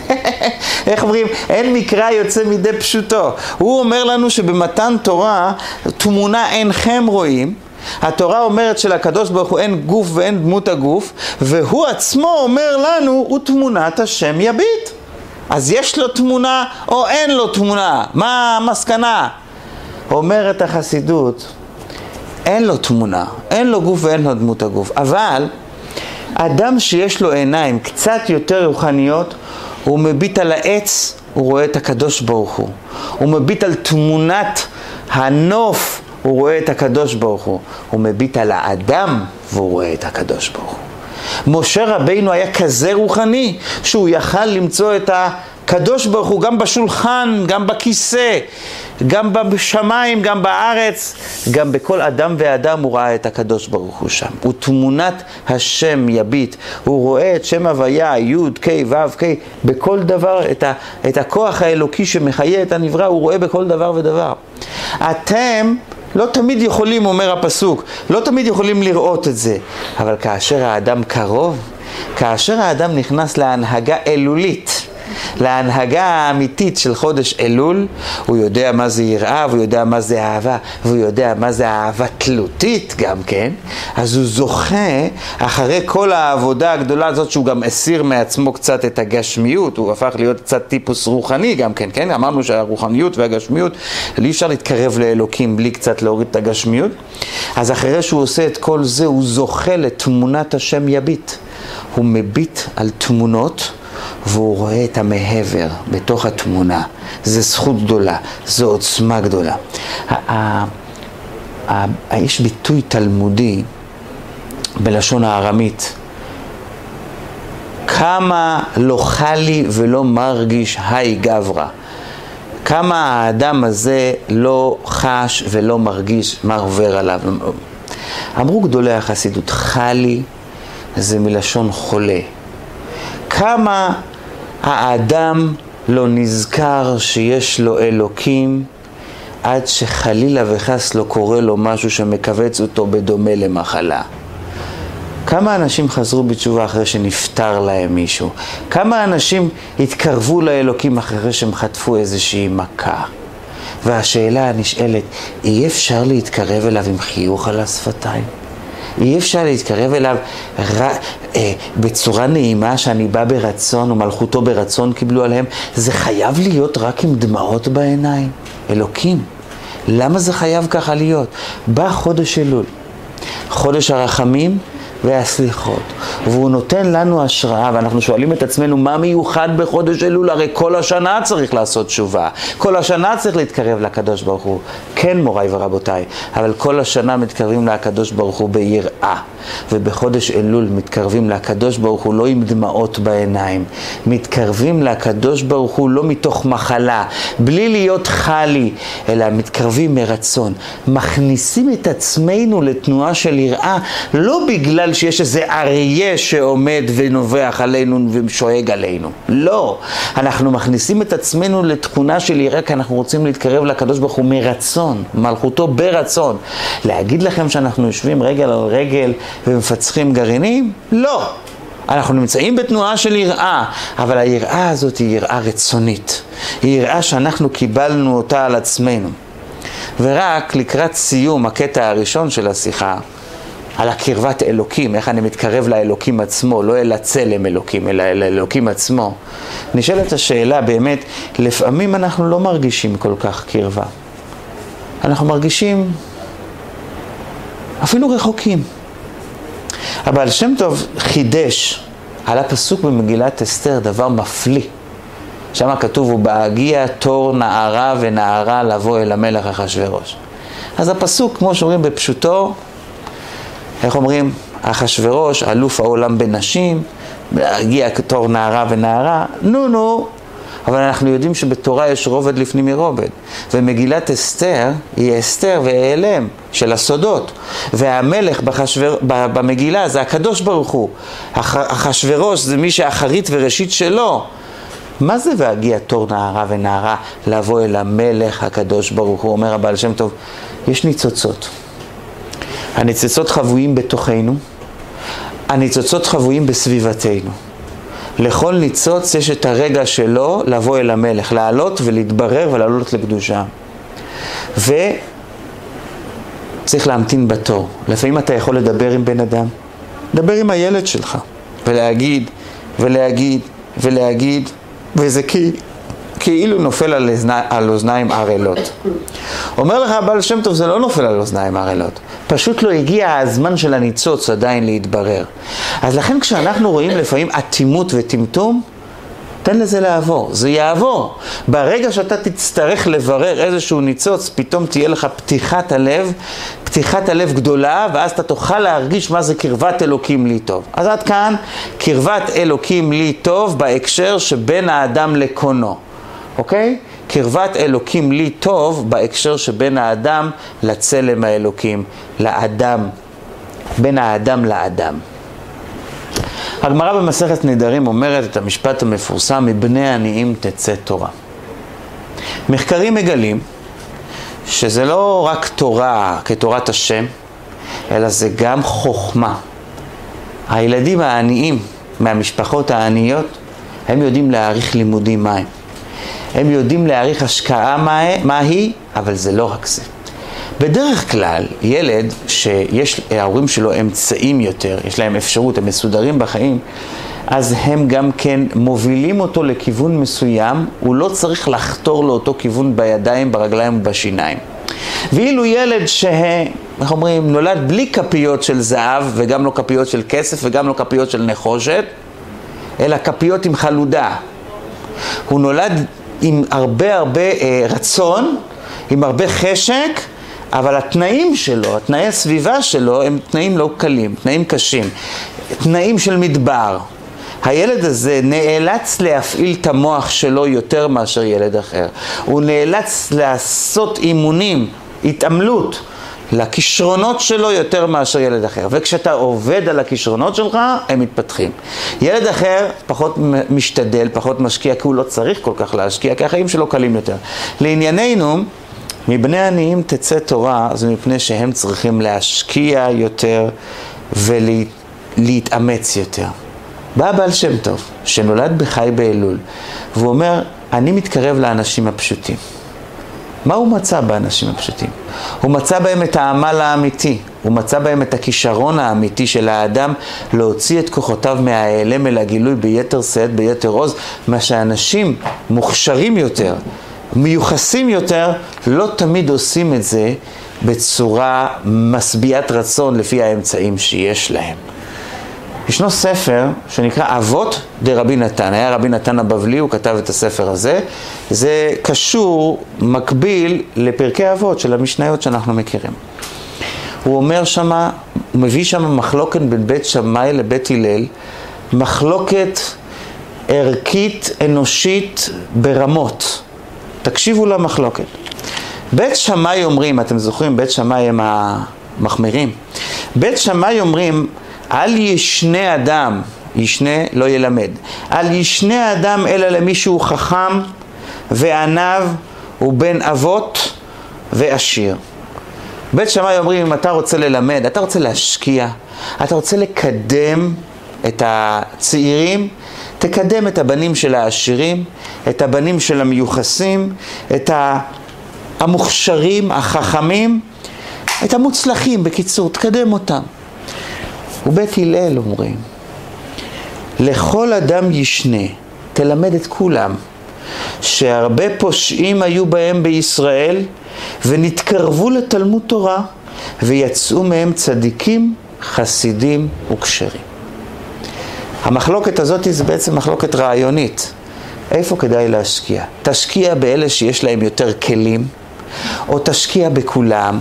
<laughs> איך אומרים? אין מקרא יוצא מידי פשוטו. הוא אומר לנו שבמתן תורה, תמונה אינכם רואים. התורה אומרת שלקדוש ברוך הוא אין גוף ואין דמות הגוף, והוא עצמו אומר לנו, הוא תמונת השם יביט. אז יש לו תמונה או אין לו תמונה? מה המסקנה? אומרת החסידות, אין לו תמונה, אין לו גוף ואין לו דמות הגוף, אבל אדם שיש לו עיניים קצת יותר רוחניות, הוא מביט על העץ, הוא רואה את הקדוש ברוך הוא. הוא מביט על תמונת הנוף, הוא רואה את הקדוש ברוך הוא. הוא מביט על האדם, והוא רואה את הקדוש ברוך הוא. משה רבינו היה כזה רוחני, שהוא יכל למצוא את הקדוש ברוך הוא גם בשולחן, גם בכיסא, גם בשמיים, גם בארץ, גם בכל אדם ואדם הוא ראה את הקדוש ברוך הוא שם. הוא תמונת השם יביט. הוא רואה את שם הוויה, י' ק' ו' ק', בכל דבר, את, ה, את הכוח האלוקי שמחיה את הנברא, הוא רואה בכל דבר ודבר. אתם לא תמיד יכולים, אומר הפסוק, לא תמיד יכולים לראות את זה, אבל כאשר האדם קרוב, כאשר האדם נכנס להנהגה אלולית, להנהגה האמיתית של חודש אלול, הוא יודע מה זה יראה, והוא יודע מה זה אהבה, והוא יודע מה זה אהבה תלותית גם כן, אז הוא זוכה, אחרי כל העבודה הגדולה הזאת שהוא גם הסיר מעצמו קצת את הגשמיות, הוא הפך להיות קצת טיפוס רוחני גם כן, כן? אמרנו שהרוחניות והגשמיות, אי אפשר להתקרב לאלוקים בלי קצת להוריד את הגשמיות, אז אחרי שהוא עושה את כל זה, הוא זוכה לתמונת השם יביט. הוא מביט על תמונות והוא רואה את המעבר בתוך התמונה. זו זכות גדולה, זו עוצמה גדולה. יש ביטוי תלמודי בלשון הארמית, כמה לא חלי ולא מרגיש היי גברא. כמה האדם הזה לא חש ולא מרגיש מה עובר עליו. אמרו גדולי החסידות, חלי זה מלשון חולה. כמה האדם לא נזכר שיש לו אלוקים עד שחלילה וחס לא קורה לו משהו שמכווץ אותו בדומה למחלה. כמה אנשים חזרו בתשובה אחרי שנפטר להם מישהו? כמה אנשים התקרבו לאלוקים אחרי שהם חטפו איזושהי מכה? והשאלה הנשאלת, אי אפשר להתקרב אליו עם חיוך על השפתיים? אי אפשר להתקרב אליו ר... אה, בצורה נעימה שאני בא ברצון ומלכותו ברצון קיבלו עליהם? זה חייב להיות רק עם דמעות בעיניים. אלוקים, למה זה חייב ככה להיות? בא חודש אלול, חודש הרחמים והסליחות. והוא נותן לנו השראה, ואנחנו שואלים את עצמנו, מה מיוחד בחודש אלול? הרי כל השנה צריך לעשות תשובה. כל השנה צריך להתקרב לקדוש ברוך הוא. כן, מוריי ורבותיי, אבל כל השנה מתקרבים לקדוש ברוך הוא ביראה. ובחודש אלול מתקרבים לקדוש ברוך הוא לא עם דמעות בעיניים. מתקרבים לקדוש ברוך הוא לא מתוך מחלה, בלי להיות חלי, אלא מתקרבים מרצון. מכניסים את עצמנו לתנועה של יראה, לא בגלל שיש איזה אריה שעומד ונובח עלינו ושואג עלינו. לא. אנחנו מכניסים את עצמנו לתכונה של יראה כי אנחנו רוצים להתקרב לקדוש ברוך הוא מרצון, מלכותו ברצון. להגיד לכם שאנחנו יושבים רגל על רגל ומפצחים גרעינים? לא. אנחנו נמצאים בתנועה של יראה, אבל היראה הזאת היא יראה רצונית. היא יראה שאנחנו קיבלנו אותה על עצמנו. ורק לקראת סיום הקטע הראשון של השיחה, על הקרבת אלוקים, איך אני מתקרב לאלוקים עצמו, לא אל הצלם אלוקים, אלא אל אלוקים עצמו. נשאלת השאלה, באמת, לפעמים אנחנו לא מרגישים כל כך קרבה. אנחנו מרגישים אפילו רחוקים. אבל שם טוב חידש על הפסוק במגילת אסתר דבר מפליא. שם כתוב, ובהגיע תור נערה ונערה לבוא אל המלך אחשורוש. אז הפסוק, כמו שאומרים בפשוטו, איך אומרים? אחשורוש, אלוף העולם בנשים, הגיע כתור נערה ונערה, נו נו, אבל אנחנו יודעים שבתורה יש רובד לפנים מרובד. ומגילת אסתר היא אסתר והיעלם של הסודות. והמלך בחשבר, במגילה זה הקדוש ברוך הוא. אחשורוש זה מי שאחרית וראשית שלו. מה זה והגיע תור נערה ונערה לבוא אל המלך הקדוש ברוך הוא? אומר הבעל שם טוב, יש ניצוצות. הניצוצות חבויים בתוכנו, הניצוצות חבויים בסביבתנו. לכל ניצוץ יש את הרגע שלו לבוא אל המלך, לעלות ולהתברר ולעלות לקדושה. וצריך להמתין בתור. לפעמים אתה יכול לדבר עם בן אדם, דבר עם הילד שלך, ולהגיד, ולהגיד, ולהגיד, וזה כי... כאילו נופל על, אוזני, על אוזניים ערלות. אומר לך הבעל שם טוב, זה לא נופל על אוזניים ערלות. פשוט לא הגיע הזמן של הניצוץ עדיין להתברר. אז לכן כשאנחנו רואים לפעמים אטימות וטמטום, תן לזה לעבור, זה יעבור. ברגע שאתה תצטרך לברר איזשהו ניצוץ, פתאום תהיה לך פתיחת הלב, פתיחת הלב גדולה, ואז אתה תוכל להרגיש מה זה קרבת אלוקים לי טוב. אז עד כאן, קרבת אלוקים לי טוב בהקשר שבין האדם לקונו. אוקיי? קרבת אלוקים לי טוב בהקשר שבין האדם לצלם האלוקים, לאדם, בין האדם לאדם. הגמרא במסכת נדרים אומרת את המשפט המפורסם, מבני עניים תצא תורה. מחקרים מגלים שזה לא רק תורה כתורת השם, אלא זה גם חוכמה. הילדים העניים מהמשפחות העניות, הם יודעים להעריך לימודים מים. הם יודעים להעריך השקעה מהי, אבל זה לא רק זה. בדרך כלל, ילד שיש, ההורים שלו אמצעים יותר, יש להם אפשרות, הם מסודרים בחיים, אז הם גם כן מובילים אותו לכיוון מסוים, הוא לא צריך לחתור לאותו כיוון בידיים, ברגליים ובשיניים. ואילו ילד ש... איך אומרים, נולד בלי כפיות של זהב, וגם לא כפיות של כסף, וגם לא כפיות של נחושת, אלא כפיות עם חלודה. הוא נולד עם הרבה הרבה אה, רצון, עם הרבה חשק, אבל התנאים שלו, התנאי הסביבה שלו, הם תנאים לא קלים, תנאים קשים, תנאים של מדבר. הילד הזה נאלץ להפעיל את המוח שלו יותר מאשר ילד אחר. הוא נאלץ לעשות אימונים, התעמלות. לכישרונות שלו יותר מאשר ילד אחר. וכשאתה עובד על הכישרונות שלך, הם מתפתחים. ילד אחר פחות משתדל, פחות משקיע, כי הוא לא צריך כל כך להשקיע, כי החיים שלו קלים יותר. לענייננו, מבני עניים תצא תורה, זה מפני שהם צריכים להשקיע יותר ולהתאמץ יותר. בא בעל שם טוב, שנולד בחי באלול, והוא אומר, אני מתקרב לאנשים הפשוטים. מה הוא מצא באנשים הפשוטים? הוא מצא בהם את העמל האמיתי, הוא מצא בהם את הכישרון האמיתי של האדם להוציא את כוחותיו מההיעלם אל הגילוי ביתר שאת, ביתר עוז, מה שאנשים מוכשרים יותר, מיוחסים יותר, לא תמיד עושים את זה בצורה משביעת רצון לפי האמצעים שיש להם. ישנו ספר שנקרא אבות דרבי נתן, היה רבי נתן הבבלי, הוא כתב את הספר הזה. זה קשור, מקביל, לפרקי אבות של המשניות שאנחנו מכירים. הוא אומר שמה, הוא מביא שם מחלוקת בין בית שמאי לבית הלל, מחלוקת ערכית, אנושית, ברמות. תקשיבו למחלוקת. בית שמאי אומרים, אתם זוכרים, בית שמאי הם המחמירים. בית שמאי אומרים, אל ישנה אדם, ישנה לא ילמד, אל ישנה אדם אלא למי שהוא חכם ועניו ובן אבות ועשיר. בית שמאי אומרים, אם אתה רוצה ללמד, אתה רוצה להשקיע, אתה רוצה לקדם את הצעירים, תקדם את הבנים של העשירים, את הבנים של המיוחסים, את המוכשרים, החכמים, את המוצלחים, בקיצור, תקדם אותם. ובית הלל אומרים, לכל אדם ישנה, תלמד את כולם, שהרבה פושעים היו בהם בישראל ונתקרבו לתלמוד תורה ויצאו מהם צדיקים, חסידים וכשרים. המחלוקת הזאת זה בעצם מחלוקת רעיונית. איפה כדאי להשקיע? תשקיע באלה שיש להם יותר כלים, או תשקיע בכולם,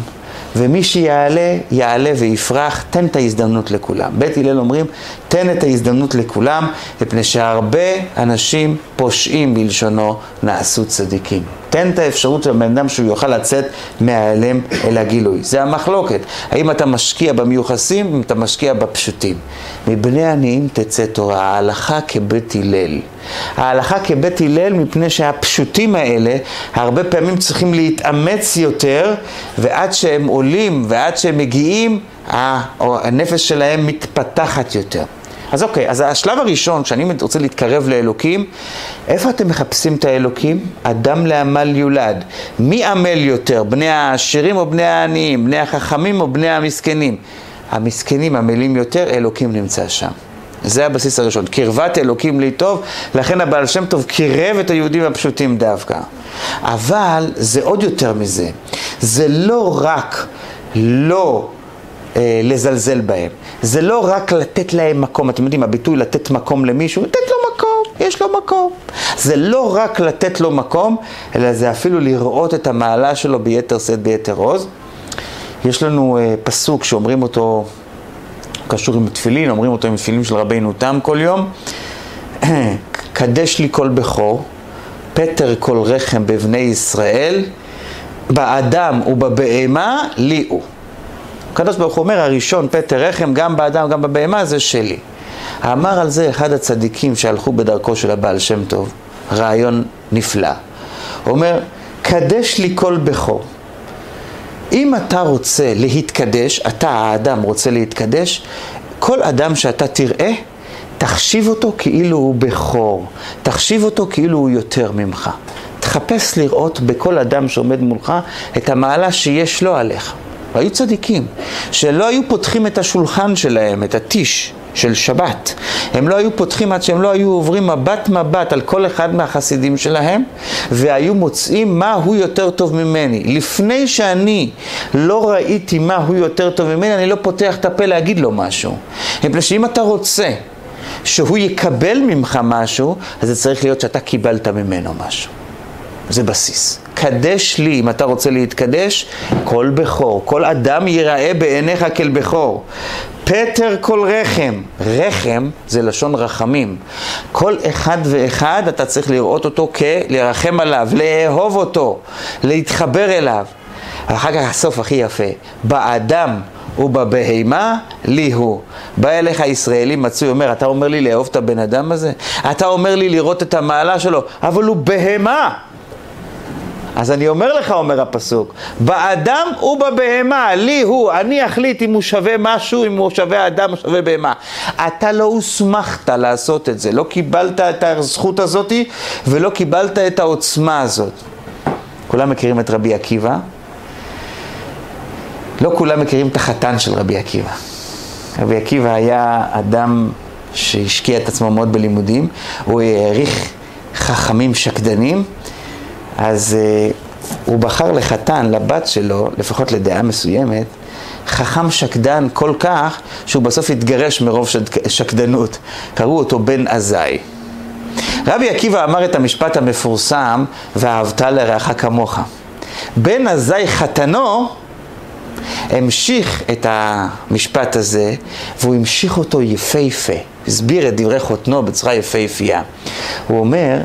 ומי שיעלה, יעלה ויפרח, תן את ההזדמנות לכולם. בית הלל אומרים, תן את ההזדמנות לכולם, מפני שהרבה אנשים פושעים בלשונו נעשו צדיקים. תן את האפשרות לבן אדם שהוא יוכל לצאת מההיעלם אל הגילוי. זה המחלוקת. האם אתה משקיע במיוחסים, אם אתה משקיע בפשוטים. מבני עניים תצא תורה, ההלכה כבית הלל. ההלכה כבית הלל מפני שהפשוטים האלה הרבה פעמים צריכים להתאמץ יותר ועד שהם עולים ועד שהם מגיעים הנפש שלהם מתפתחת יותר. אז אוקיי, אז השלב הראשון, כשאני רוצה להתקרב לאלוקים, איפה אתם מחפשים את האלוקים? אדם לעמל יולד. מי עמל יותר, בני העשירים או בני העניים, בני החכמים או בני המסכנים? המסכנים עמלים יותר, אלוקים נמצא שם. זה הבסיס הראשון, קרבת אלוקים לי טוב, לכן הבעל שם טוב קירב את היהודים הפשוטים דווקא. אבל זה עוד יותר מזה, זה לא רק לא אה, לזלזל בהם, זה לא רק לתת להם מקום, אתם יודעים, הביטוי לתת מקום למישהו, לתת לו מקום, יש לו מקום. זה לא רק לתת לו מקום, אלא זה אפילו לראות את המעלה שלו ביתר שאת, ביתר עוז. יש לנו אה, פסוק שאומרים אותו קשור עם תפילין, אומרים אותו עם תפילין של רבינו תם כל יום. <clears throat> קדש לי כל בכור, פטר כל רחם בבני ישראל, באדם ובבהמה לי הוא. הקדוש ברוך הוא אומר, הראשון פטר רחם, גם באדם, גם בבהמה, זה שלי. אמר על זה אחד הצדיקים שהלכו בדרכו של הבעל שם טוב, רעיון נפלא. הוא אומר, קדש לי כל בכור. אם אתה רוצה להתקדש, אתה האדם רוצה להתקדש, כל אדם שאתה תראה, תחשיב אותו כאילו הוא בכור, תחשיב אותו כאילו הוא יותר ממך. תחפש לראות בכל אדם שעומד מולך את המעלה שיש לו עליך. והיו צדיקים שלא היו פותחים את השולחן שלהם, את הטיש של שבת. הם לא היו פותחים עד שהם לא היו עוברים מבט מבט על כל אחד מהחסידים שלהם והיו מוצאים מה הוא יותר טוב ממני. לפני שאני לא ראיתי מה הוא יותר טוב ממני, אני לא פותח את הפה להגיד לו משהו. מפני שאם אתה רוצה שהוא יקבל ממך משהו, אז זה צריך להיות שאתה קיבלת ממנו משהו. זה בסיס. קדש לי, אם אתה רוצה להתקדש, כל בכור, כל אדם ייראה בעיניך כאל בכור. פטר כל רחם, רחם זה לשון רחמים. כל אחד ואחד אתה צריך לראות אותו כלרחם עליו, לאהוב אותו, להתחבר אליו. ואחר כך הסוף הכי יפה, באדם ובבהמה לי הוא. בא אליך ישראלי מצוי, אומר, אתה אומר לי לאהוב את הבן אדם הזה? אתה אומר לי לראות את המעלה שלו, אבל הוא בהמה. אז אני אומר לך, אומר הפסוק, באדם ובבהמה, לי הוא, אני אחליט אם הוא שווה משהו, אם הוא שווה אדם או שווה בהמה. אתה לא הוסמכת לעשות את זה, לא קיבלת את הזכות הזאת ולא קיבלת את העוצמה הזאת. כולם מכירים את רבי עקיבא? לא כולם מכירים את החתן של רבי עקיבא. רבי עקיבא היה אדם שהשקיע את עצמו מאוד בלימודים, הוא העריך חכמים שקדנים, אז uh, הוא בחר לחתן, לבת שלו, לפחות לדעה מסוימת, חכם שקדן כל כך, שהוא בסוף התגרש מרוב שק... שקדנות. קראו אותו בן עזאי. רבי עקיבא אמר את המשפט המפורסם, ואהבת לרעך כמוך. בן עזאי חתנו המשיך את המשפט הזה, והוא המשיך אותו יפהפה. הסביר את דברי חותנו בצורה יפהפייה. הוא אומר,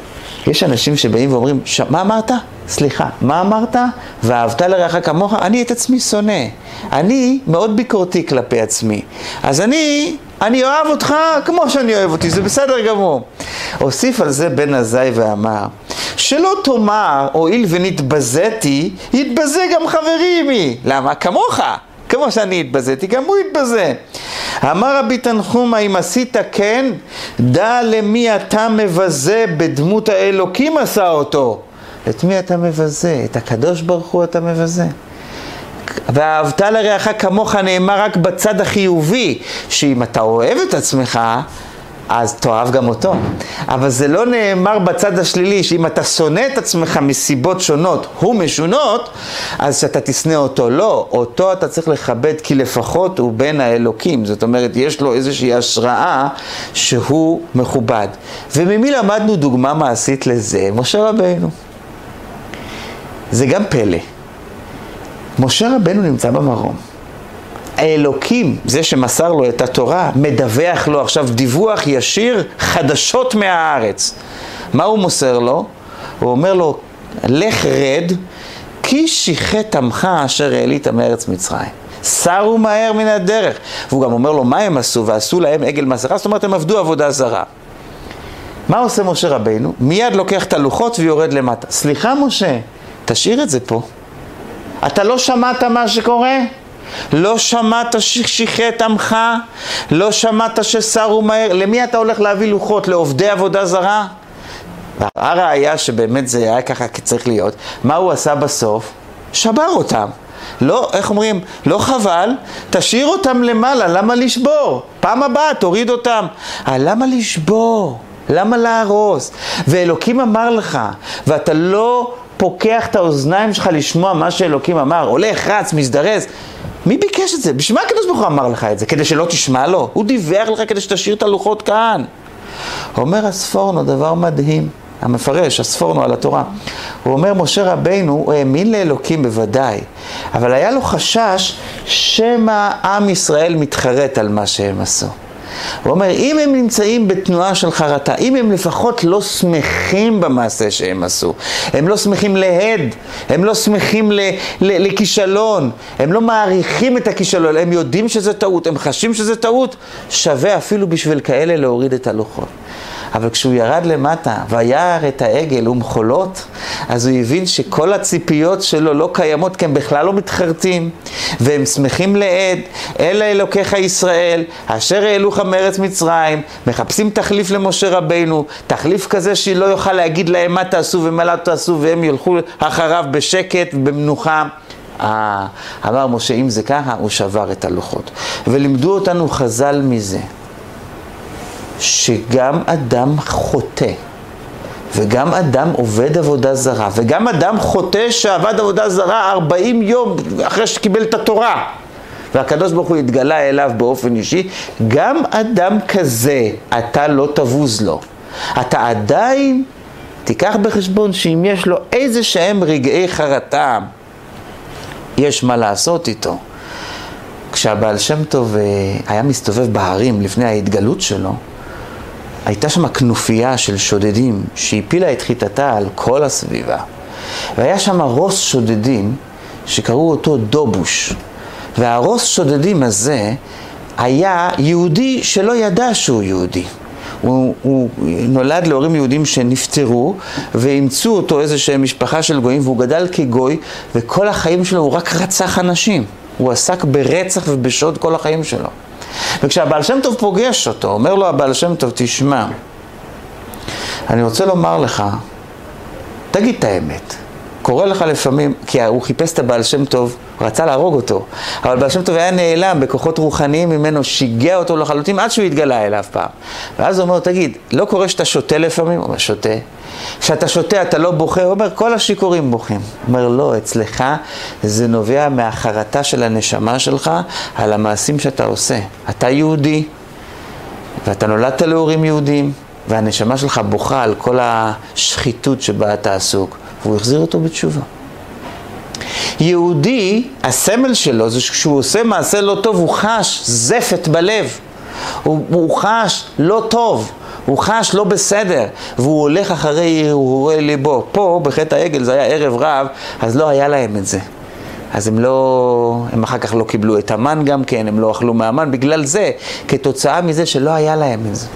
יש אנשים שבאים ואומרים, ש... מה אמרת? סליחה, מה אמרת? ואהבת לרעך כמוך? אני את עצמי שונא. אני מאוד ביקורתי כלפי עצמי. אז אני, אני אוהב אותך כמו שאני אוהב אותי, זה בסדר גמור. הוסיף על זה בן עזאי ואמר, שלא תאמר, הואיל ונתבזיתי, יתבזה גם חברי עמי. למה? כמוך. כמו שאני התבזיתי, גם הוא התבזה. אמר רבי תנחומא, אם עשית כן, דע למי אתה מבזה בדמות האלוקים עשה אותו. את מי אתה מבזה? את הקדוש ברוך הוא אתה מבזה. ואהבת לרעך כמוך נאמר רק בצד החיובי, שאם אתה אוהב את עצמך, אז תאהב גם אותו. אבל זה לא נאמר בצד השלילי, שאם אתה שונא את עצמך מסיבות שונות ומשונות, אז שאתה תשנא אותו. לא, אותו אתה צריך לכבד, כי לפחות הוא בן האלוקים. זאת אומרת, יש לו איזושהי השראה שהוא מכובד. וממי למדנו דוגמה מעשית לזה? משה רבנו. זה גם פלא. משה רבנו נמצא במרום. האלוקים, זה שמסר לו את התורה, מדווח לו עכשיו דיווח ישיר חדשות מהארץ. מה הוא מוסר לו? הוא אומר לו, לך רד, כי שיחת עמך אשר העלית מארץ מצרים. סרו מהר מן הדרך. והוא גם אומר לו, מה הם עשו? ועשו להם עגל מסכה, זאת אומרת, הם עבדו עבודה זרה. מה עושה משה רבינו? מיד לוקח את הלוחות ויורד למטה. סליחה, משה, תשאיר את זה פה. אתה לא שמעת מה שקורה? לא שמעת ששיחת עמך? לא שמעת שסרו מהר? למי אתה הולך להביא לוחות? לעובדי עבודה זרה? הראיה שבאמת זה היה ככה צריך להיות, מה הוא עשה בסוף? שבר אותם. לא, איך אומרים? לא חבל, תשאיר אותם למעלה, למה לשבור? פעם הבאה תוריד אותם. אה, למה לשבור? למה להרוס? ואלוקים אמר לך, ואתה לא פוקח את האוזניים שלך לשמוע מה שאלוקים אמר, הולך, רץ, מזדרז. מי ביקש את זה? בשביל מה הקדוש ברוך הוא אמר לך את זה? כדי שלא תשמע לו? הוא דיווח לך כדי שתשאיר את הלוחות כאן. אומר הספורנו דבר מדהים, המפרש, הספורנו על התורה. הוא אומר, משה רבינו, הוא האמין לאלוקים בוודאי, אבל היה לו חשש שמא עם ישראל מתחרט על מה שהם עשו. הוא אומר, אם הם נמצאים בתנועה של חרטה, אם הם לפחות לא שמחים במעשה שהם עשו, הם לא שמחים להד, הם לא שמחים ל- ל- לכישלון, הם לא מעריכים את הכישלון, הם יודעים שזה טעות, הם חשים שזה טעות, שווה אפילו בשביל כאלה להוריד את הלוחות. אבל כשהוא ירד למטה וירא את העגל ומחולות, אז הוא הבין שכל הציפיות שלו לא קיימות, כי הם בכלל לא מתחרטים, והם שמחים לעד, אלה אלוקיך ישראל, אשר העלוך מארץ מצרים, מחפשים תחליף למשה רבינו, תחליף כזה שלא יוכל להגיד להם מה תעשו ומה לא תעשו, והם ילכו אחריו בשקט ובמנוחה. אה, אמר משה, אם זה ככה, הוא שבר את הלוחות. ולימדו אותנו חז"ל מזה. שגם אדם חוטא, וגם אדם עובד עבודה זרה, וגם אדם חוטא שעבד עבודה זרה 40 יום אחרי שקיבל את התורה, והקדוש ברוך הוא התגלה אליו באופן אישי, גם אדם כזה, אתה לא תבוז לו. אתה עדיין תיקח בחשבון שאם יש לו איזה שהם רגעי חרטה, יש מה לעשות איתו. כשהבעל שם טוב אה, היה מסתובב בהרים לפני ההתגלות שלו, הייתה שם כנופיה של שודדים שהפילה את חיטתה על כל הסביבה. והיה שם רוס שודדים שקראו אותו דובוש. והרוס שודדים הזה היה יהודי שלא ידע שהוא יהודי. הוא, הוא נולד להורים יהודים שנפטרו ואימצו אותו איזושהי משפחה של גויים והוא גדל כגוי וכל החיים שלו הוא רק רצח אנשים. הוא עסק ברצח ובשוד כל החיים שלו. וכשהבעל שם טוב פוגש אותו, אומר לו הבעל שם טוב, תשמע, אני רוצה לומר לך, תגיד את האמת. קורה לך לפעמים, כי הוא חיפש את הבעל שם טוב, רצה להרוג אותו, אבל בעל שם טוב היה נעלם בכוחות רוחניים ממנו, שיגע אותו לחלוטין עד שהוא התגלה אליו פעם. ואז הוא אומר, תגיד, לא קורה שאתה שותה לפעמים? הוא אומר, שותה. כשאתה שותה אתה לא בוכה? הוא אומר, כל השיכורים בוכים. הוא אומר, לא, אצלך זה נובע מהחרטה של הנשמה שלך על המעשים שאתה עושה. אתה יהודי, ואתה נולדת להורים יהודים, והנשמה שלך בוכה על כל השחיתות שבה אתה עסוק. והוא החזיר אותו בתשובה. יהודי, הסמל שלו זה שכשהוא עושה מעשה לא טוב, הוא חש זפת בלב. הוא, הוא חש לא טוב, הוא חש לא בסדר, והוא הולך אחרי הרהורי ליבו. פה, בחטא העגל, זה היה ערב רב, אז לא היה להם את זה. אז הם לא, הם אחר כך לא קיבלו את המן גם כן, הם לא אכלו מהמן, בגלל זה, כתוצאה מזה שלא היה להם את זה.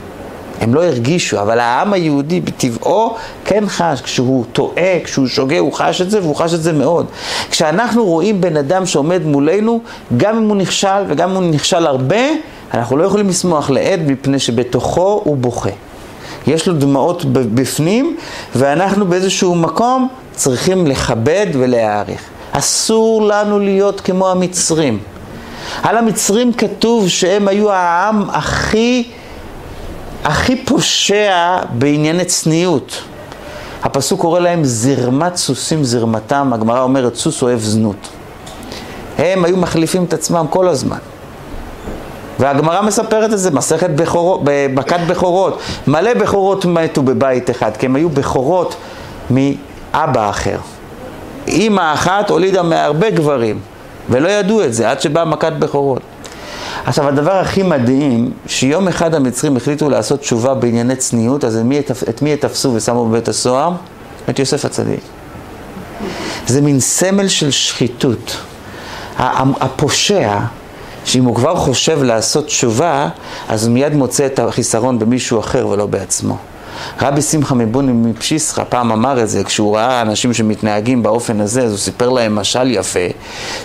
הם לא הרגישו, אבל העם היהודי בטבעו כן חש, כשהוא טועה, כשהוא שוגה, הוא חש את זה והוא חש את זה מאוד. כשאנחנו רואים בן אדם שעומד מולנו, גם אם הוא נכשל וגם אם הוא נכשל הרבה, אנחנו לא יכולים לשמוח לעד מפני שבתוכו הוא בוכה. יש לו דמעות בפנים ואנחנו באיזשהו מקום צריכים לכבד ולהעריך. אסור לנו להיות כמו המצרים. על המצרים כתוב שהם היו העם הכי הכי פושע בענייני צניעות. הפסוק קורא להם זרמת סוסים זרמתם, הגמרא אומרת סוס אוהב זנות. הם היו מחליפים את עצמם כל הזמן. והגמרא מספרת את זה, מסכת בכורות, מכת בכורות. מלא בכורות מתו בבית אחד, כי הם היו בכורות מאבא אחר. אימא אחת הולידה מהרבה גברים, ולא ידעו את זה עד שבאה מכת בכורות. עכשיו, הדבר הכי מדהים, שיום אחד המצרים החליטו לעשות תשובה בענייני צניעות, אז את מי, את מי יתפסו ושמו בבית הסוהר? את יוסף הצדיק. זה מין סמל של שחיתות. הפושע, שאם הוא כבר חושב לעשות תשובה, אז הוא מיד מוצא את החיסרון במישהו אחר ולא בעצמו. רבי שמחה מבוני מפשיסחה פעם אמר את זה, כשהוא ראה אנשים שמתנהגים באופן הזה, אז הוא סיפר להם משל יפה,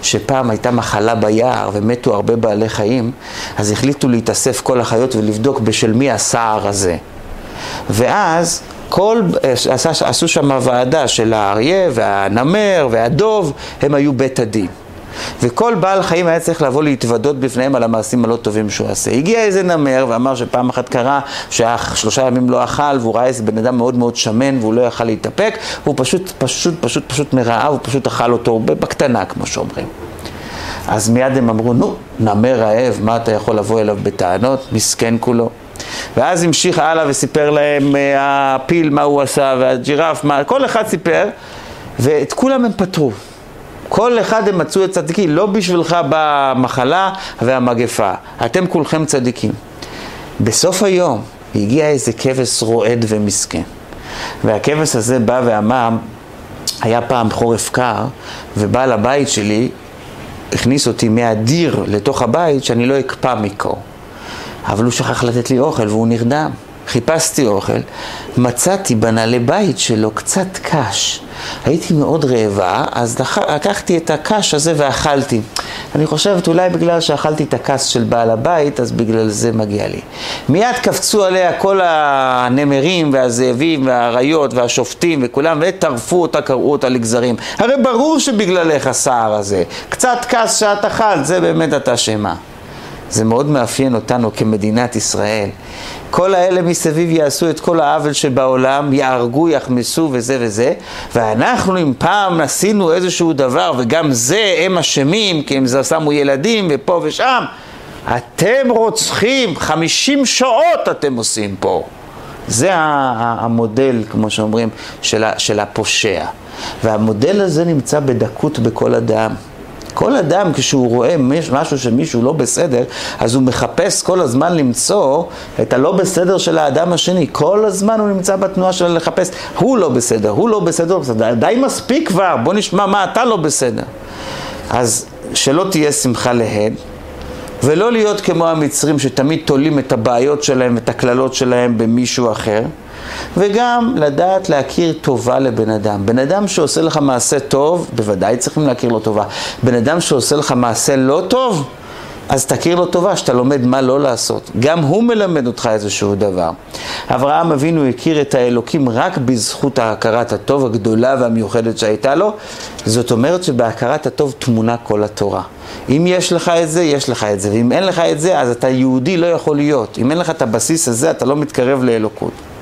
שפעם הייתה מחלה ביער ומתו הרבה בעלי חיים, אז החליטו להתאסף כל החיות ולבדוק בשל מי הסער הזה. ואז כל, עשו שם ועדה של האריה והנמר והדוב, הם היו בית הדין. וכל בעל חיים היה צריך לבוא להתוודות בפניהם על המעשים הלא טובים שהוא עושה. הגיע איזה נמר ואמר שפעם אחת קרה שהיה שלושה ימים לא אכל והוא ראה איזה בן אדם מאוד מאוד שמן והוא לא יכל להתאפק והוא פשוט, פשוט, פשוט, פשוט מרעב, הוא פשוט אכל אותו בקטנה כמו שאומרים. אז מיד הם אמרו, נו, נמר רעב, מה אתה יכול לבוא אליו בטענות? מסכן כולו. ואז המשיך הלאה וסיפר להם אה, הפיל מה הוא עשה והג'ירף, מה, כל אחד סיפר ואת כולם הם פתרו. כל אחד הם מצאו את צדיקים, לא בשבילך באה המחלה והמגפה, אתם כולכם צדיקים. בסוף היום הגיע איזה כבש רועד ומסכן, והכבש הזה בא ואמר, היה פעם חורף קר, ובעל הבית שלי הכניס אותי מהדיר לתוך הבית שאני לא אקפא מקור. אבל הוא שכח לתת לי אוכל והוא נרדם. חיפשתי אוכל, מצאתי בנעלי בית שלו קצת קש. הייתי מאוד רעבה, אז לקחתי את הקש הזה ואכלתי. אני חושבת אולי בגלל שאכלתי את הכס של בעל הבית, אז בגלל זה מגיע לי. מיד קפצו עליה כל הנמרים והזאבים והאריות והשופטים וכולם, וטרפו אותה, קרעו אותה לגזרים. הרי ברור שבגללך הסער הזה. קצת כס שאת אכלת, זה באמת את אשמה. זה מאוד מאפיין אותנו כמדינת ישראל. כל האלה מסביב יעשו את כל העוול שבעולם, יהרגו, יחמסו וזה וזה, ואנחנו אם פעם עשינו איזשהו דבר, וגם זה הם אשמים, כי הם שמו ילדים ופה ושם, אתם רוצחים, חמישים שעות אתם עושים פה. זה המודל, כמו שאומרים, של הפושע. והמודל הזה נמצא בדקות בכל אדם. כל אדם כשהוא רואה משהו שמישהו לא בסדר, אז הוא מחפש כל הזמן למצוא את הלא בסדר של האדם השני. כל הזמן הוא נמצא בתנועה של לחפש, הוא לא בסדר, הוא לא בסדר, בסדר. די מספיק כבר, בוא נשמע מה אתה לא בסדר. אז שלא תהיה שמחה להד, ולא להיות כמו המצרים שתמיד תולים את הבעיות שלהם ואת הקללות שלהם במישהו אחר. וגם לדעת להכיר טובה לבן אדם. בן אדם שעושה לך מעשה טוב, בוודאי צריכים להכיר לו טובה. בן אדם שעושה לך מעשה לא טוב, אז תכיר לו טובה, שאתה לומד מה לא לעשות. גם הוא מלמד אותך איזשהו דבר. אברהם אבינו הכיר את האלוקים רק בזכות ההכרת הטוב הגדולה והמיוחדת שהייתה לו. זאת אומרת שבהכרת הטוב תמונה כל התורה. אם יש לך את זה, יש לך את זה, ואם אין לך את זה, אז אתה יהודי לא יכול להיות. אם אין לך את הבסיס הזה, אתה לא מתקרב לאלוקות.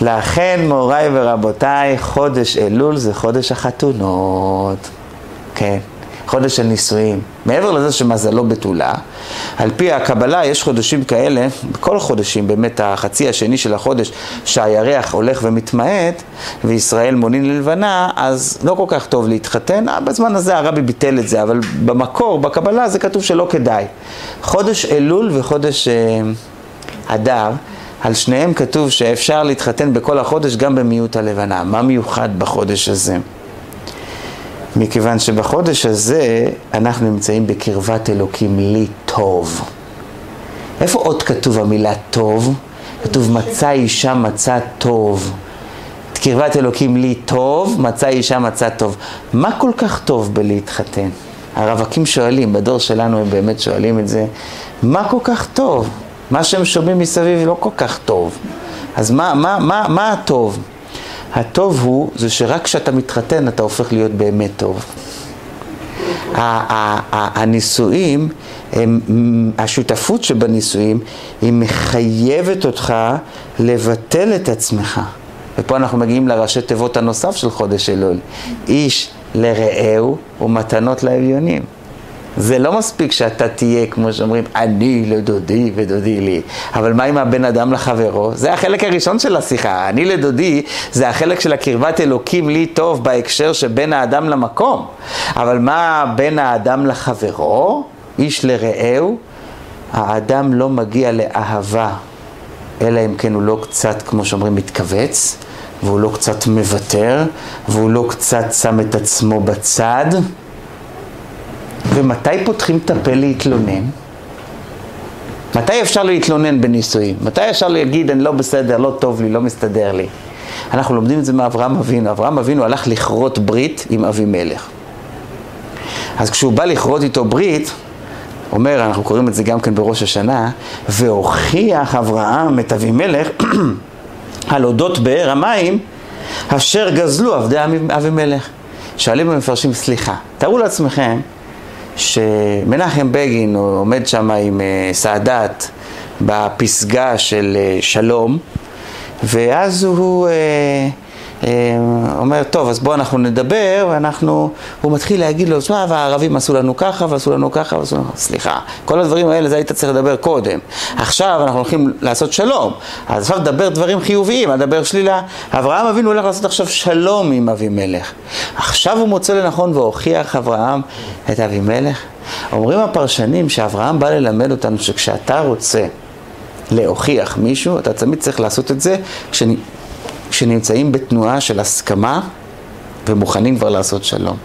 לכן, מוריי ורבותיי, חודש אלול זה חודש החתונות. כן. חודש של נישואים. מעבר לזה שמזלו בתולה, על פי הקבלה יש חודשים כאלה, בכל החודשים, באמת החצי השני של החודש, שהירח הולך ומתמעט, וישראל מונין ללבנה, אז לא כל כך טוב להתחתן. אה, בזמן הזה הרבי ביטל את זה, אבל במקור, בקבלה, זה כתוב שלא כדאי. חודש אלול וחודש אה, אדר, על שניהם כתוב שאפשר להתחתן בכל החודש גם במיעוט הלבנה. מה מיוחד בחודש הזה? מכיוון שבחודש הזה אנחנו נמצאים בקרבת אלוקים לי טוב. איפה עוד כתוב המילה טוב? כתוב מצא אישה מצא טוב. קרבת אלוקים לי טוב, מצא אישה מצא טוב. מה כל כך טוב בלהתחתן? הרווקים שואלים, בדור שלנו הם באמת שואלים את זה, מה כל כך טוב? מה שהם שומעים מסביב לא כל כך טוב. אז מה, מה, מה, מה הטוב? הטוב הוא, זה שרק כשאתה מתחתן אתה הופך להיות באמת טוב. הנישואים, השותפות שבנישואים, היא מחייבת אותך לבטל את עצמך. ופה אנחנו מגיעים לראשי תיבות הנוסף של חודש אלול. איש לרעהו ומתנות לאביונים. זה לא מספיק שאתה תהיה, כמו שאומרים, אני לדודי ודודי לי. אבל מה עם הבן אדם לחברו? זה החלק הראשון של השיחה. אני לדודי זה החלק של הקרבת אלוקים לי טוב בהקשר שבין האדם למקום. אבל מה בין האדם לחברו? איש לרעהו? האדם לא מגיע לאהבה, אלא אם כן הוא לא קצת, כמו שאומרים, מתכווץ, והוא לא קצת מוותר, והוא לא קצת שם את עצמו בצד. ומתי פותחים את הפה להתלונן? מתי אפשר להתלונן בנישואים? מתי אפשר להגיד, אני לא בסדר, לא טוב לי, לא מסתדר לי? אנחנו לומדים את זה מאברהם אבינו. אברהם אבינו הלך לכרות ברית עם אבימלך. אז כשהוא בא לכרות איתו ברית, אומר, אנחנו קוראים את זה גם כן בראש השנה, והוכיח אברהם את אבימלך <clears throat> על אודות באר המים אשר גזלו עבדי אבימלך. שואלים המפרשים, סליחה, תארו לעצמכם שמנחם בגין עומד שם עם אה, סאדאת בפסגה של אה, שלום, ואז הוא אה, אומר, טוב, אז בואו אנחנו נדבר, ואנחנו, הוא מתחיל להגיד לו, תשמע, והערבים עשו לנו ככה, ועשו לנו ככה, ועשו לנו, סליחה, כל הדברים האלה, זה היית צריך לדבר קודם. עכשיו אנחנו הולכים לעשות שלום, אז עכשיו תדבר דברים חיוביים, אדבר שלילה. אברהם אבינו הולך לעשות עכשיו שלום עם אבימלך. עכשיו הוא מוצא לנכון והוכיח אברהם את אבימלך. אומרים הפרשנים שאברהם בא ללמד אותנו שכשאתה רוצה להוכיח מישהו, אתה תמיד צריך לעשות את זה כשנ... שנמצאים בתנועה של הסכמה ומוכנים כבר לעשות שלום.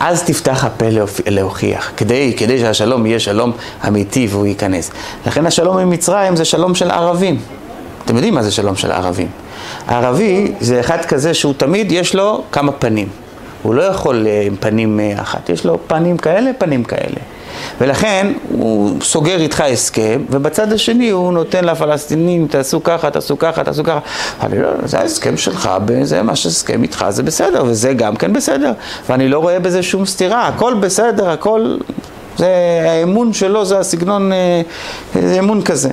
אז תפתח הפה להוכיח, כדי, כדי שהשלום יהיה שלום אמיתי והוא ייכנס. לכן השלום עם מצרים זה שלום של ערבים. אתם יודעים מה זה שלום של ערבים. ערבי זה אחד כזה שהוא תמיד יש לו כמה פנים. הוא לא יכול אה, עם פנים אה, אחת, יש לו פנים כאלה, פנים כאלה. ולכן הוא סוגר איתך הסכם, ובצד השני הוא נותן לפלסטינים, תעשו ככה, תעשו ככה, תעשו ככה. אני לא, זה ההסכם שלך, זה מה שהסכם איתך, זה בסדר, וזה גם כן בסדר. ואני לא רואה בזה שום סתירה, הכל בסדר, הכל... זה האמון שלו, זה הסגנון, אה, זה אמון כזה.